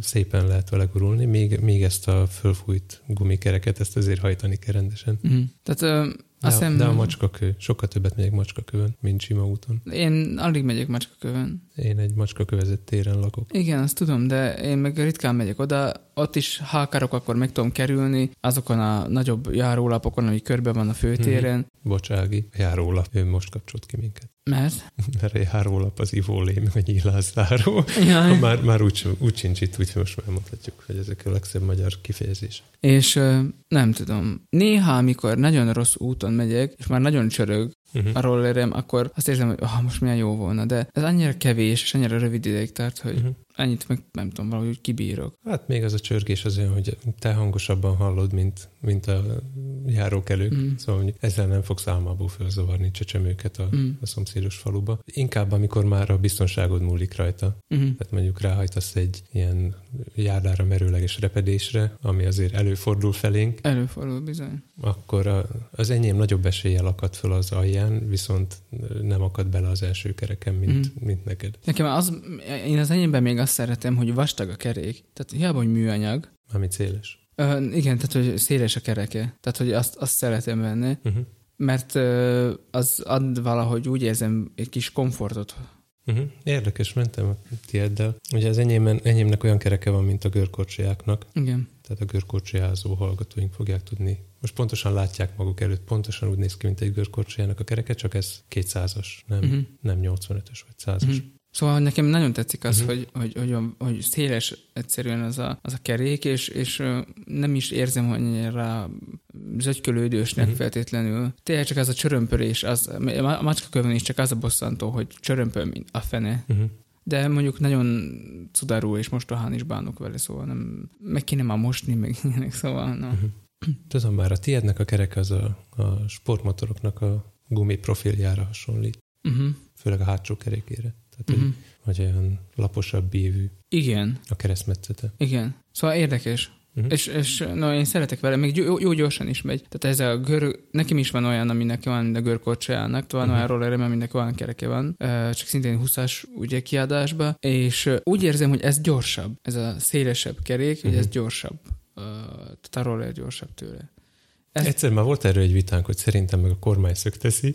Speaker 1: szépen lehet vele gurulni, még, még ezt a fölfújt gumikereket, ezt azért hajtani kell rendesen.
Speaker 2: Uh-huh. Tehát
Speaker 1: De,
Speaker 2: azt hiszem,
Speaker 1: de a macskakő, sokkal többet megyek macskakövön, mint sima úton.
Speaker 2: én alig megyek macskakövön.
Speaker 1: Én egy macskakövezett téren lakok.
Speaker 2: Igen, azt tudom, de én meg ritkán megyek oda. Ott is, ha akarok, akkor meg tudom kerülni azokon a nagyobb járólapokon, ami körbe van a főtéren.
Speaker 1: Bocs, Ági, a járólap, ő most kapcsolt ki minket.
Speaker 2: Mert? (laughs)
Speaker 1: Mert a járólap az ivólé, meg a nyílászáró.
Speaker 2: Jaj. (laughs)
Speaker 1: Már, már úgy, úgy sincs itt, úgyhogy most már mondhatjuk, hogy ezek a legszebb magyar kifejezések.
Speaker 2: És nem tudom. Néha, amikor nagyon rossz úton megyek, és már nagyon csörög
Speaker 1: Uh-huh.
Speaker 2: a rollerem, akkor azt érzem, hogy ah, most milyen jó volna, de ez annyira kevés, és annyira rövid ideig tart, hogy
Speaker 1: Uh-huh.
Speaker 2: Ennyit meg nem tudom, valahogy kibírok.
Speaker 1: Hát még az a csörgés az olyan, hogy te hangosabban hallod, mint, mint a járókelők.
Speaker 2: Mm.
Speaker 1: Szóval mondjuk ezzel nem fogsz álmából felzavarni csecsemőket a,
Speaker 2: Mm.
Speaker 1: a szomszédos faluba. Inkább, amikor már a biztonságod múlik rajta.
Speaker 2: Uh-huh.
Speaker 1: Tehát mondjuk ráhajtasz egy ilyen járdára merőleges repedésre, ami azért előfordul felénk,
Speaker 2: Előfordul bizony.
Speaker 1: akkor a, az enyém nagyobb eséllyel akad föl az alján, viszont nem akad bele az első kereken, mint,
Speaker 2: Mhm.
Speaker 1: mint neked.
Speaker 2: Nekem az, én az enyémben még azt szeretem, hogy vastag a kerék. Tehát hiába, hogy műanyag.
Speaker 1: Ami céles.
Speaker 2: Ö, igen, tehát, hogy széles a kereke. Tehát, hogy azt, azt szeretem benne,
Speaker 1: Uh-huh.
Speaker 2: mert ö, az ad valahogy úgy érzem egy kis komfortot.
Speaker 1: Uh-huh. Érdekes, mentem a tieddel. Ugye az enyémben, enyémnek olyan kereke van, mint a görkorcsiáknak.
Speaker 2: Igen.
Speaker 1: tehát a görkorcsolyázó hallgatóink fogják tudni. Most pontosan látják maguk előtt, pontosan úgy néz ki, mint egy görkorcsolyának a kereke, csak ez 200-as, nem, uh-huh. nem 85-ös vagy 100-as. Uh-huh.
Speaker 2: Szóval nekem nagyon tetszik az, uh-huh. hogy, hogy, hogy, hogy széles egyszerűen az a, az a kerék, és, és nem is érzem, rá zögykölődősnek uh-huh. feltétlenül. Tényleg csak az a csörömpölés, az, a macskakövön is csak az a bosszantó, hogy csörömpöl a fene. Uh-huh. De mondjuk nagyon cudarú, és mostohán is bánok vele, szóval nem, meg kéne már mosni, meg (laughs) ilyenek, szóval na. Uh-huh.
Speaker 1: Tudom már, a tiédnek a kerek az a, a sportmotoroknak a gumi profiljára hasonlít. Uh-huh. Főleg a hátsó kerékére. Tehát, uh-huh. hogy, hogy olyan laposabb bívű.
Speaker 2: Igen.
Speaker 1: A keresztmetszete.
Speaker 2: Igen. Szóval érdekes. Uh-huh. És, és no, én szeretek vele, még jó, jó gyorsan is megy. Tehát ez a gör, nekem is van olyan, aminek van a görkorcsájának, van uh-huh. olyan roller, aminek van kereke van, csak szintén 20-as ugye kiadásba, és úgy érzem, hogy ez gyorsabb, ez a szélesebb kerék, uh-huh. hogy ez gyorsabb. Tehát a roller gyorsabb tőle.
Speaker 1: Ez... Egyszer már volt erről egy vitánk, hogy szerintem meg a kormány teszi,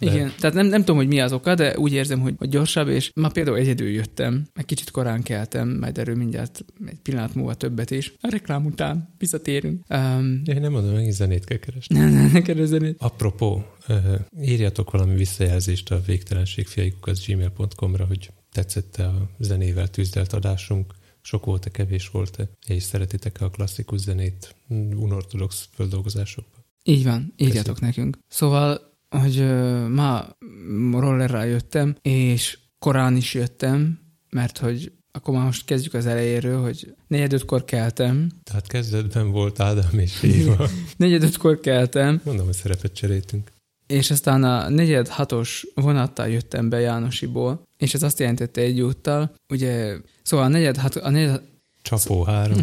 Speaker 2: de... Igen, tehát nem, nem tudom, hogy mi az oka, de úgy érzem, hogy, hogy gyorsabb, és ma például egyedül jöttem, meg kicsit korán keltem, majd erről mindjárt egy pillanat múlva többet is. A reklám után visszatérünk. Um,
Speaker 1: ja, én nem mondom, hogy zenét kell keresni.
Speaker 2: Ne, ne, ne keres zenét.
Speaker 1: Apropó, uh, írjatok valami visszajelzést a végtelenségfiaikukat gmail.com-ra, hogy tetszette a zenével tűzdelt adásunk, sok volt-e, kevés volt-e, és szeretitek-e a klasszikus zenét unortodox földolgozásokban?
Speaker 2: Így van, írjatok Köszönöm. nekünk. Szóval hogy ma rollerrel jöttem, és korán is jöttem, mert hogy akkor már most kezdjük az elejéről, hogy negyed ötkor keltem.
Speaker 1: Tehát kezdetben volt Ádám és Éva.
Speaker 2: negyed ötkor keltem.
Speaker 1: Mondom, hogy szerepet cseréltünk.
Speaker 2: És aztán a negyed hatos vonattal jöttem be Jánosiból, és ez azt jelentette egy úttal, ugye, szóval a negyed, hat, a negyed,
Speaker 1: Csapó három.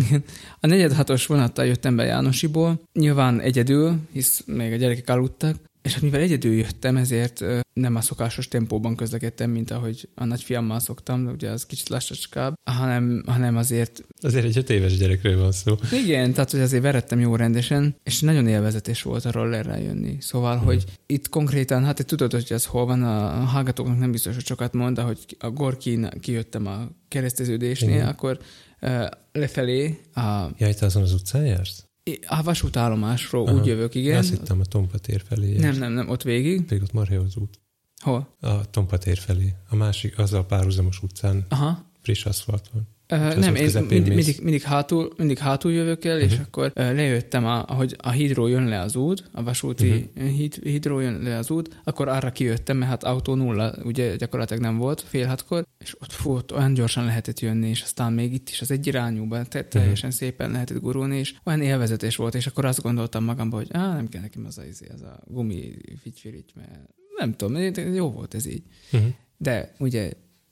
Speaker 2: A negyed hatos vonattal jöttem be Jánosiból, nyilván egyedül, hisz még a gyerekek aludtak, és hát mivel egyedül jöttem, ezért nem a szokásos tempóban közlekedtem, mint ahogy a nagyfiammal szoktam, de ugye az kicsit lassacskább, hanem, hanem azért...
Speaker 1: Azért egy öt éves gyerekről van szó.
Speaker 2: Igen, tehát hogy azért verettem jó rendesen, és nagyon élvezetes volt a rollerrel jönni. Szóval, hmm. hogy itt konkrétan, hát tudod, hogy ez hol van, a hallgatóknak nem biztos, hogy sokat mond, de hogy a Gorkin kijöttem a kereszteződésnél, Igen. akkor uh, lefelé a...
Speaker 1: Jaj, te azon az utcán jársz?
Speaker 2: A vasútállomásról Aha. úgy jövök, igen.
Speaker 1: Azt hittem a Tompatér felé.
Speaker 2: Nem, nem, nem, ott végig.
Speaker 1: Pedig ott marha az út.
Speaker 2: Hol?
Speaker 1: A Tompatér felé. A másik, az a párhuzamos utcán. Aha. Friss aszfalt van.
Speaker 2: Uh, nem, én mind, mindig, mindig, hátul, mindig hátul jövök el, uh-huh. és akkor uh, lejöttem, a, ahogy a hídról jön le az út, a vasúti uh-huh. híd, hídról jön le az út, akkor arra kijöttem, mert hát autó nulla, ugye gyakorlatilag nem volt fél hatkor, és ott, fú, ott olyan gyorsan lehetett jönni, és aztán még itt is az egyirányúban te, mhm. teljesen uh-huh. szépen lehetett gurulni, és olyan élvezetes volt, és akkor azt gondoltam magamban, hogy á, nem kell nekem az a, az a gumi figyfirigy, mert nem tudom, jó volt ez így. Uh-huh. De ugye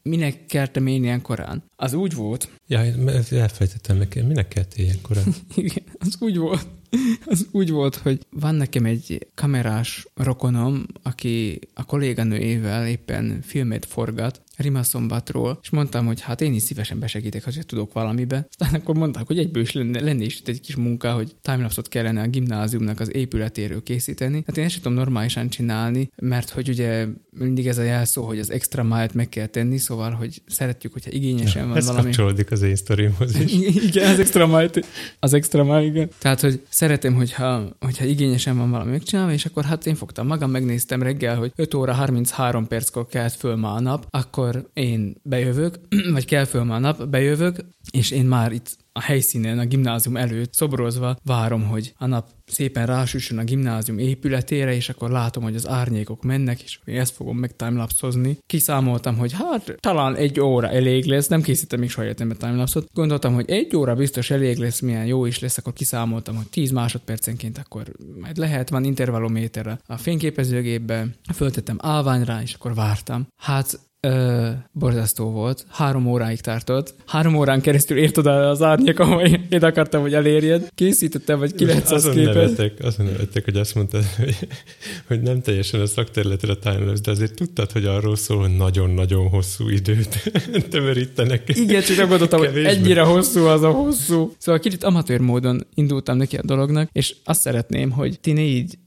Speaker 2: minek keltem én ilyen korán? Az úgy volt.
Speaker 1: Ja, elfejtettem meg, minek kelt ilyen korán? (laughs)
Speaker 2: Igen, az úgy volt, az úgy volt, hogy van nekem egy kamerás rokonom, aki a kolléganőjével éppen filmet forgat, Rimaszombatról, és mondtam, hogy hát én is szívesen besegítek, ha tudok valamibe. Aztán akkor mondták, hogy egyből is lenne, lenne is itt egy kis munka, hogy timelapse-ot kellene a gimnáziumnak az épületéről készíteni. Hát én ezt tudom normálisan csinálni, mert hogy ugye mindig ez a jelszó, hogy az extra mile meg kell tenni, szóval, hogy szeretjük, hogyha igényesen ja, van
Speaker 1: ez
Speaker 2: valami.
Speaker 1: Ez kapcsolódik az én sztorimhoz is. (laughs)
Speaker 2: igen, az extra mile, az extra mile, igen. Tehát, hogy szeretem, hogyha, hogyha igényesen van valami megcsinálva, és akkor hát én fogtam magam, megnéztem reggel, hogy 5 óra 33 perckor kelt föl ma a nap, akkor én bejövök, (clears throat) vagy kell föl a nap, bejövök, és én már itt a helyszínen, a gimnázium előtt szobrozva várom, hogy a nap szépen rásüssön a gimnázium épületére, és akkor látom, hogy az árnyékok mennek, és én ezt fogom meg timelapszozni. Kiszámoltam, hogy hát talán egy óra elég lesz, nem készítem még soha életemben timelapszot. Gondoltam, hogy egy óra biztos elég lesz, milyen jó is lesz, akkor kiszámoltam, hogy 10 másodpercenként akkor majd lehet, van intervallométer a fényképezőgépbe, föltettem állványra, és akkor vártam. Hát Ö, borzasztó volt. Három óráig tartott. Három órán keresztül ért oda az árnyék, ahol én akartam, hogy elérjed. Készítettem vagy 900 azon képet.
Speaker 1: Nevettek, azon nevettek, hogy azt mondtad, hogy, hogy nem teljesen a szakterületre a timelapse, de azért tudtad, hogy arról szól, hogy nagyon-nagyon hosszú időt (laughs) tömörítenek.
Speaker 2: Igen, csak gondoltam, hogy ennyire hosszú az a hosszú. Szóval kicsit amatőr módon indultam neki a dolognak, és azt szeretném, hogy ti ne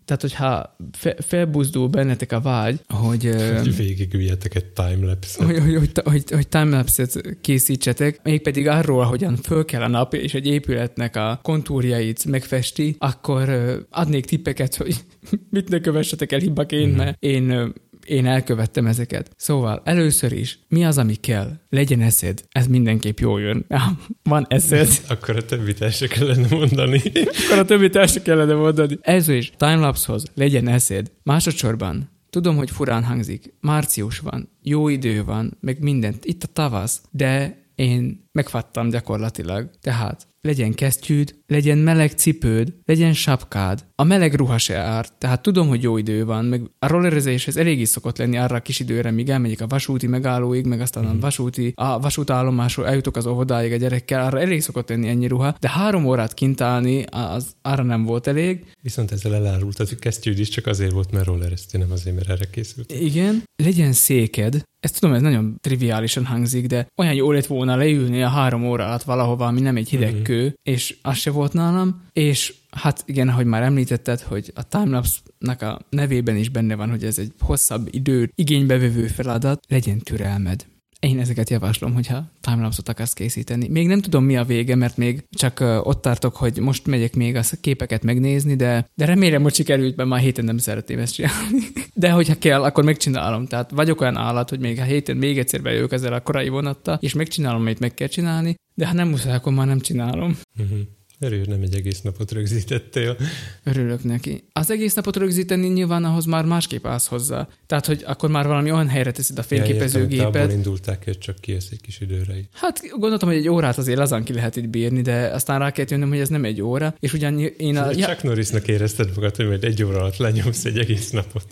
Speaker 2: tehát, hogyha fe, felbuzdul bennetek a vágy, hogy...
Speaker 1: Hogy végigüljetek egy timelapse timelapse
Speaker 2: hogy, hogy, hogy, hogy, hogy timelapse-et készítsetek, mégpedig arról, hogyan föl kell a nap, és egy épületnek a kontúrjait megfesti, akkor adnék tippeket, hogy (laughs) mit ne kövessetek el hibaként,
Speaker 1: Mhm.
Speaker 2: mert én ö, én elkövettem ezeket. Szóval először is, mi az, ami kell? Legyen eszed. Ez mindenképp jól jön. (laughs) Van eszed. (laughs)
Speaker 1: Akkor a többit el se kellene mondani.
Speaker 2: Akkor a többit el se kellene mondani. Ez is, timelapse-hoz legyen eszed. Másodszorban, tudom, hogy furán hangzik. Március van, jó idő van, meg mindent. Itt a tavasz, de én megfattam gyakorlatilag. Tehát legyen kesztyűd, legyen meleg cipőd, legyen sapkád. A meleg ruha se árt, tehát tudom, hogy jó idő van, meg a rollerezéshez elég is szokott lenni arra a kis időre, míg elmegyek a vasúti megállóig, meg aztán a vasúti, a vasútállomásról eljutok az óvodáig a gyerekkel, arra elég szokott lenni ennyi ruha, de három órát kint állni, az arra nem volt elég.
Speaker 1: Viszont ezzel elárult, hogy kesztyűd is csak azért volt, mert rollereztél, nem azért, mert erre készült.
Speaker 2: Igen, legyen széked, ezt tudom, ez nagyon triviálisan hangzik, de olyan jó lett volna leülni a három óra alatt valahova, ami nem egy hideg
Speaker 1: Mhm.
Speaker 2: kő, és az se volt nálam, és hát igen, ahogy már említetted, hogy a timelapse-nak a nevében is benne van, hogy ez egy hosszabb idő igénybevevő feladat, legyen türelmed. Én ezeket javaslom, hogyha timelapse-ot akarsz készíteni. Még nem tudom, mi a vége, mert még csak ott tartok, hogy most megyek még a képeket megnézni, de, de remélem, hogy sikerült, mert már héten nem szeretném ezt csinálni. (laughs) De hogyha kell, akkor megcsinálom. Tehát vagyok olyan állat, hogy még a héten még egyszer bejövök ezzel a korai vonattal, és megcsinálom, amit meg kell csinálni, de ha nem muszáj, akkor már nem csinálom.
Speaker 1: Uh-huh. Örül, nem egy egész napot rögzítettél.
Speaker 2: Örülök neki. Az egész napot rögzíteni nyilván ahhoz már másképp állsz hozzá. Tehát, hogy akkor már valami olyan helyre teszed a
Speaker 1: Ja, értem,
Speaker 2: fényképezőgépet.
Speaker 1: indulták, hogy csak kijössz egy kis időre.
Speaker 2: Hát gondoltam, hogy egy órát azért lazán ki lehet itt bírni, de aztán rá kellett jönnöm, hogy ez nem egy óra, és ugyan én a,
Speaker 1: Ja.
Speaker 2: ja,
Speaker 1: Csak Norrisnak érezted magad, hogy majd egy óra alatt lenyomsz egy egész napot.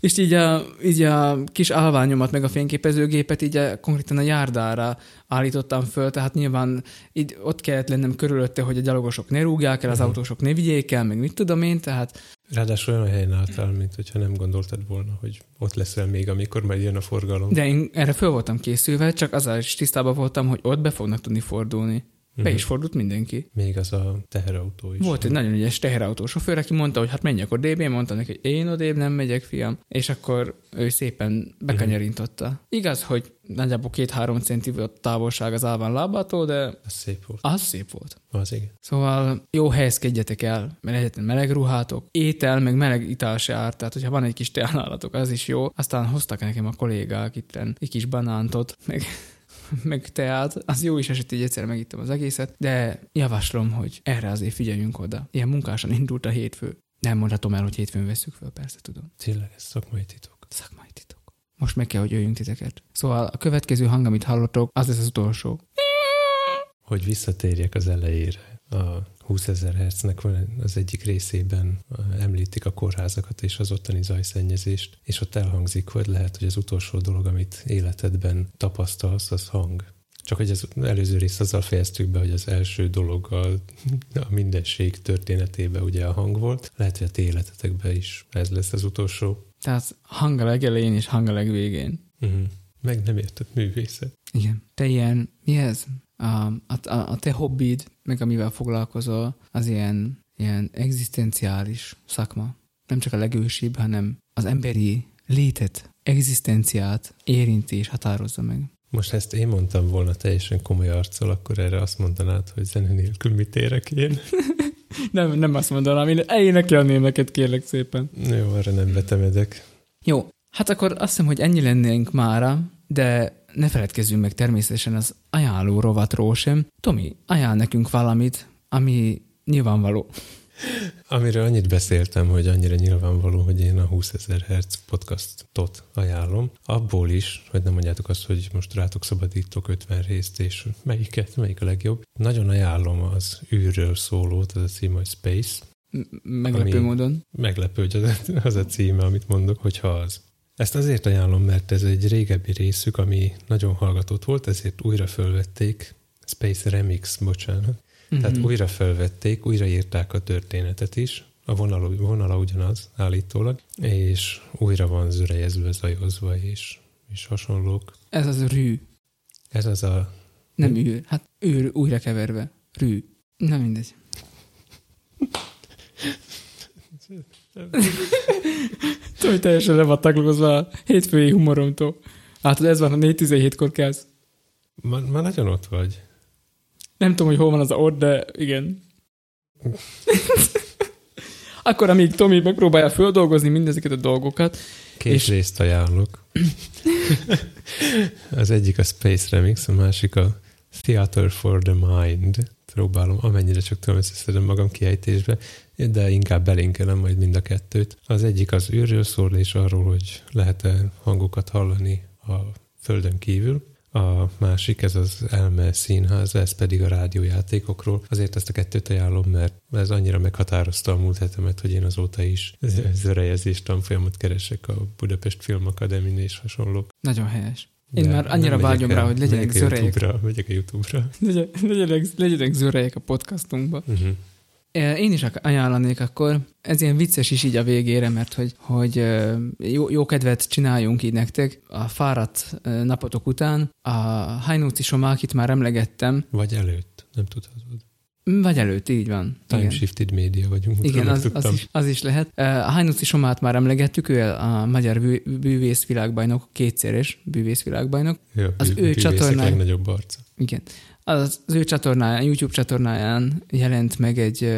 Speaker 2: És így a, így a kis állványomat, meg a fényképezőgépet így a, konkrétan a járdára állítottam föl, tehát nyilván így ott kellett lennem körülötte, hogy a gyalogosok ne rúgják el, az
Speaker 1: Mhm.
Speaker 2: autósok ne vigyék el, meg mit tudom én, tehát
Speaker 1: Ráadásul olyan helyen álltál, mint hogyha nem gondoltad volna, hogy ott leszel még, amikor majd jön a forgalom.
Speaker 2: de én erre föl voltam készülve, csak azzal is tisztában voltam, hogy ott be fognak tudni fordulni. Be
Speaker 1: Mhm.
Speaker 2: is fordult mindenki.
Speaker 1: Még az a teherautó is.
Speaker 2: Volt egy nagyon ügyes teherautó sofőr, aki mondta, hogy hát menj akkor DB, mondta neki, hogy én odébb nem megyek, fiam. És akkor ő szépen bekanyarintotta. Igaz, hogy nagyjából két-három centi volt távolság az állván lábától, de
Speaker 1: Az szép volt.
Speaker 2: az szép volt.
Speaker 1: Az igen.
Speaker 2: Szóval jó helyezkedjetek el, mert legyen meleg ruhátok, étel, meg meleg ital se árt, tehát hogyha van egy kis teánálatok, az is jó. Aztán hoztak nekem a kollégák itt egy kis banántot, meg (laughs) meg teát, az jó is esett, így egyszer megittem az egészet, de javaslom, hogy erre azért figyeljünk oda. Ilyen munkásan indult a hétfő. Nem mondhatom el, hogy hétfőn veszük föl, persze tudom.
Speaker 1: Tényleg, ez szakmai titok.
Speaker 2: Szakmai titok. Most meg kell, hogy jöjjünk titeket. Szóval a következő hang, amit hallottok, az lesz az utolsó.
Speaker 1: Hogy visszatérjek az elejére. A 20 ezer hertznek van az egyik részében említik a kórházakat és az ottani zajszennyezést, és ott elhangzik, hogy lehet, hogy az utolsó dolog, amit életedben tapasztalsz, az hang. Csak hogy az előző részt azzal fejeztük be, hogy az első dolog a, a mindenség történetében ugye a hang volt. Lehet, hogy a ti életetekben is ez lesz az utolsó.
Speaker 2: Tehát hang a legelején és hang a legvégén.
Speaker 1: Uh-huh. Meg nem értett művészet.
Speaker 2: Igen. Te ilyen, mi ez? A, a, a, te hobbid, meg amivel foglalkozol, az ilyen, ilyen egzisztenciális szakma. Nem csak a legősibb, hanem az emberi létet, egzisztenciát érinti és határozza meg.
Speaker 1: Most ha ezt én mondtam volna teljesen komoly arccal, akkor erre azt mondanád, hogy zene nélkül mit érek én. (laughs)
Speaker 2: Nem, nem azt mondanám, én énekelném neked, kérlek szépen.
Speaker 1: Jó, arra nem vetemedek.
Speaker 2: Jó, hát akkor azt hiszem, hogy ennyi lennénk mára, de ne feledkezzünk meg természetesen az ajánló rovatról sem. Tomi, ajánl nekünk valamit, ami nyilvánvaló.
Speaker 1: Amiről annyit beszéltem, hogy annyira nyilvánvaló, hogy én a 20 ezer Hz podcastot ajánlom. Abból is, hogy nem mondjátok azt, hogy most rátok szabadítok 50 részt, és melyiket, melyik a legjobb. Nagyon ajánlom az űrről szólót, az a cím, hogy Space.
Speaker 2: Meglepő módon.
Speaker 1: Meglepő, hogy az, az a címe, amit mondok, hogyha az. Ezt azért ajánlom, mert ez egy régebbi részük, ami nagyon hallgatott volt, ezért újra fölvették. Space Remix, bocsánat. Tehát
Speaker 2: Mhm.
Speaker 1: újra felvették, újraírták a történetet is, a vonala, vonala ugyanaz állítólag, és újra van zürejezve, zajozva és, és hasonlók.
Speaker 2: Ez az rű.
Speaker 1: Ez az a...
Speaker 2: Nem űr. Hát űr újra keverve. Rű. Na mindegy. (laughs) Tudom, hogy teljesen le van taglózva a hétfői humoromtól. Látod, ez van, a 4.17-kor kezd.
Speaker 1: Már, már nagyon ott vagy.
Speaker 2: Nem tudom, hogy hol van az a ott, de igen. Akkor, amíg Tomi megpróbálja földolgozni mindezeket a dolgokat,
Speaker 1: Két
Speaker 2: És-
Speaker 1: részt ajánlok. (laughs) az egyik a Space Remix, a másik a Theater for the Mind. Próbálom, amennyire csak tudom, összeszedem magam kiejtésbe, de inkább belinkelem majd mind a kettőt. Az egyik az űrről szól, és arról, hogy lehet-e hangokat hallani a Földön kívül. A másik, ez az Elme Színház, ez pedig a rádiójátékokról. Azért ezt a kettőt ajánlom, mert ez annyira meghatározta a múlt hetemet, hogy én azóta is (laughs) zörejezés tanfolyamot keresek a Budapest Film Akadémin és hasonlók.
Speaker 2: nagyon helyes. Én
Speaker 1: De
Speaker 2: már annyira vágyom rá, hogy legyenek zörejek.
Speaker 1: YouTube-ra, megyek a YouTube-ra. (laughs)
Speaker 2: Legyen- Legyenek, legyenek zörejek a podcastunkba.
Speaker 1: Uh-huh.
Speaker 2: Én is ajánlanék akkor, ez ilyen vicces is így a végére, mert hogy, hogy jó, jó kedvet csináljunk így nektek a fáradt napotok után. A Hainóci Somákit már emlegettem,
Speaker 1: Vagy előtt, nem tudhatod.
Speaker 2: Vagy előtt, így van.
Speaker 1: Time
Speaker 2: Igen.
Speaker 1: shifted média vagyunk.
Speaker 2: Igen, az, az, is, az is lehet. A Hainóci Somát már emlegettük, ő a magyar bű- bűvészvilágbajnok, kétszeres bűvészvilágbajnok.
Speaker 1: Ő a
Speaker 2: az
Speaker 1: bű-
Speaker 2: ő csatornája-
Speaker 1: legnagyobb arca.
Speaker 2: Igen. Az, az ő csatornáján, YouTube csatornáján jelent meg egy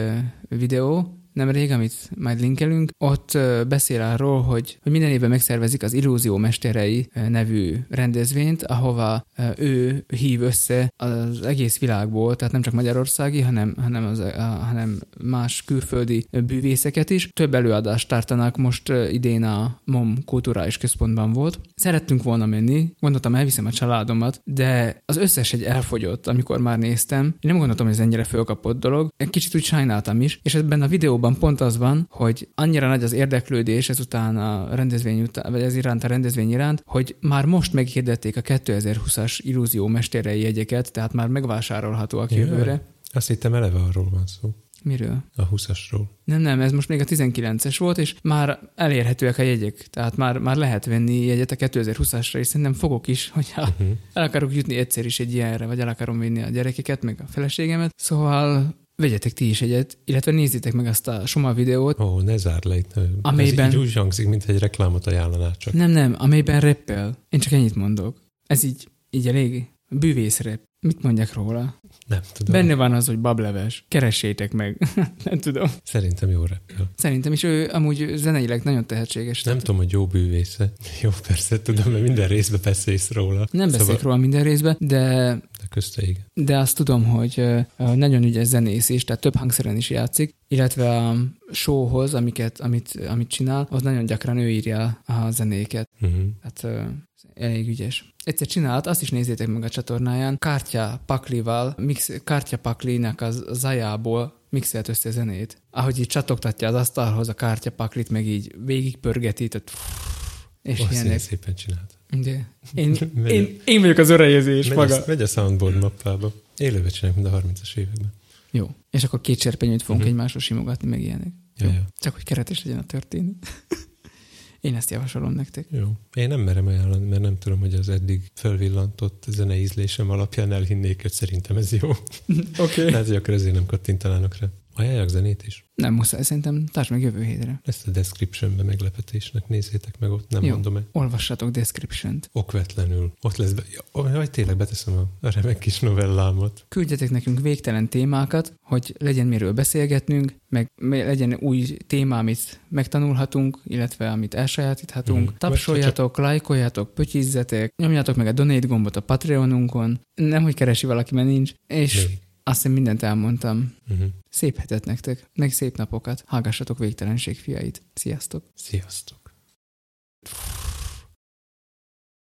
Speaker 2: videó, nemrég, amit majd linkelünk, ott beszél arról, hogy, hogy minden évben megszervezik az Illúzió Mesterei nevű rendezvényt, ahova ő hív össze az egész világból, tehát nem csak magyarországi, hanem, hanem, az, hanem más külföldi bűvészeket is. Több előadást tartanak, most idén a MOM Kulturális Központban volt. Szerettünk volna menni, gondoltam, elviszem a családomat, de az összes egy elfogyott, amikor már néztem. Én nem gondoltam, hogy ez ennyire fölkapott dolog. Egy kicsit úgy sajnáltam is, és ebben a videóban pont az van, hogy annyira nagy az érdeklődés ezután a rendezvény után, vagy ez iránt a rendezvény iránt, hogy már most meghirdették a 2020-as illúzió mesterei jegyeket, tehát már megvásárolhatóak
Speaker 1: Jaj.
Speaker 2: jövőre.
Speaker 1: Azt hittem eleve arról van szó.
Speaker 2: Miről?
Speaker 1: A 20-asról.
Speaker 2: Nem, nem, ez most még a 19-es volt, és már elérhetőek a jegyek. Tehát már, már lehet venni jegyet a 2020-asra, és szerintem fogok is, hogyha
Speaker 1: Uh-huh.
Speaker 2: el akarok jutni egyszer is egy ilyenre, vagy el akarom vinni a gyerekeket, meg a feleségemet. Szóval vegyetek ti is egyet, illetve nézzétek meg azt a Soma videót.
Speaker 1: Ó, ne zárd le itt.
Speaker 2: Amelyben-
Speaker 1: Ez így úgy hangzik, mint egy reklámot ajánlaná csak.
Speaker 2: Nem, nem, amelyben reppel. Én csak ennyit mondok. Ez így, így elég bűvész rep. Mit mondjak róla?
Speaker 1: Nem tudom.
Speaker 2: Benne van az, hogy bableves. Keressétek meg. (laughs) nem tudom.
Speaker 1: Szerintem jó repül.
Speaker 2: Szerintem is ő amúgy zeneileg nagyon tehetséges.
Speaker 1: Nem tudom, hogy jó bűvésze. Jó, persze tudom, mert minden részben beszélsz róla.
Speaker 2: Nem beszélek
Speaker 1: Szóval-
Speaker 2: róla minden részben, de
Speaker 1: De közte igen.
Speaker 2: de azt tudom, hogy nagyon ügyes zenész is, tehát több hangszeren is játszik, illetve a showhoz, amiket, amit, amit csinál, az nagyon gyakran ő írja a zenéket.
Speaker 1: Uh-huh.
Speaker 2: Tehát ö, elég ügyes. Egyszer csinált, azt is nézzétek meg a csatornáján, Kártya Paklival, mix, Kártya Paklinak az zajából mixelt össze zenét. Ahogy így csatogtatja az asztalhoz a Kártya Paklit, meg így végigpörgeti, tehát és
Speaker 1: ilyen
Speaker 2: ilyenek.
Speaker 1: szépen csinált.
Speaker 2: De én, (laughs)
Speaker 1: Megy,
Speaker 2: én, én vagyok az örejezés
Speaker 1: megy,
Speaker 2: maga.
Speaker 1: a, megy a soundboard mappába. Élőbe csinálják, mint a 30-as években.
Speaker 2: Jó. És akkor két serpenyőt fogunk
Speaker 1: Mhm.
Speaker 2: uh-huh. egymásra simogatni, meg ilyenek.
Speaker 1: Ja,
Speaker 2: Jó. Csak hogy keretes legyen a történet. (laughs) Én ezt javasolom nektek.
Speaker 1: Jó. Én nem merem ajánlani, mert nem tudom, hogy az eddig fölvillantott zene ízlésem alapján elhinnék, hogy szerintem ez jó. (laughs)
Speaker 2: Oké. Okay.
Speaker 1: Lehet, hogy akkor ezért nem kattintanának rá. Ajánljak zenét is.
Speaker 2: Nem muszáj, szerintem tarts meg jövő hétre.
Speaker 1: Ezt a descriptionbe meglepetésnek nézzétek meg ott, nem
Speaker 2: Jó.
Speaker 1: mondom el.
Speaker 2: Olvassatok description-t.
Speaker 1: Okvetlenül. Ott lesz be... Ja, jaj, tényleg beteszem a, remek kis novellámat.
Speaker 2: Küldjetek nekünk végtelen témákat, hogy legyen miről beszélgetnünk, meg me- legyen új téma, amit megtanulhatunk, illetve amit elsajátíthatunk. Mm. Tapsoljatok, lájkoljatok, pötyizzetek, nyomjatok meg a donate gombot a Patreonunkon. Nem, hogy keresi valaki, mert nincs. És
Speaker 1: Még.
Speaker 2: Azt én mindent elmondtam.
Speaker 1: Uh-huh.
Speaker 2: Szép hetet nektek, meg szép napokat. Hallgassatok végtelenség fiait. Sziasztok!
Speaker 1: Sziasztok!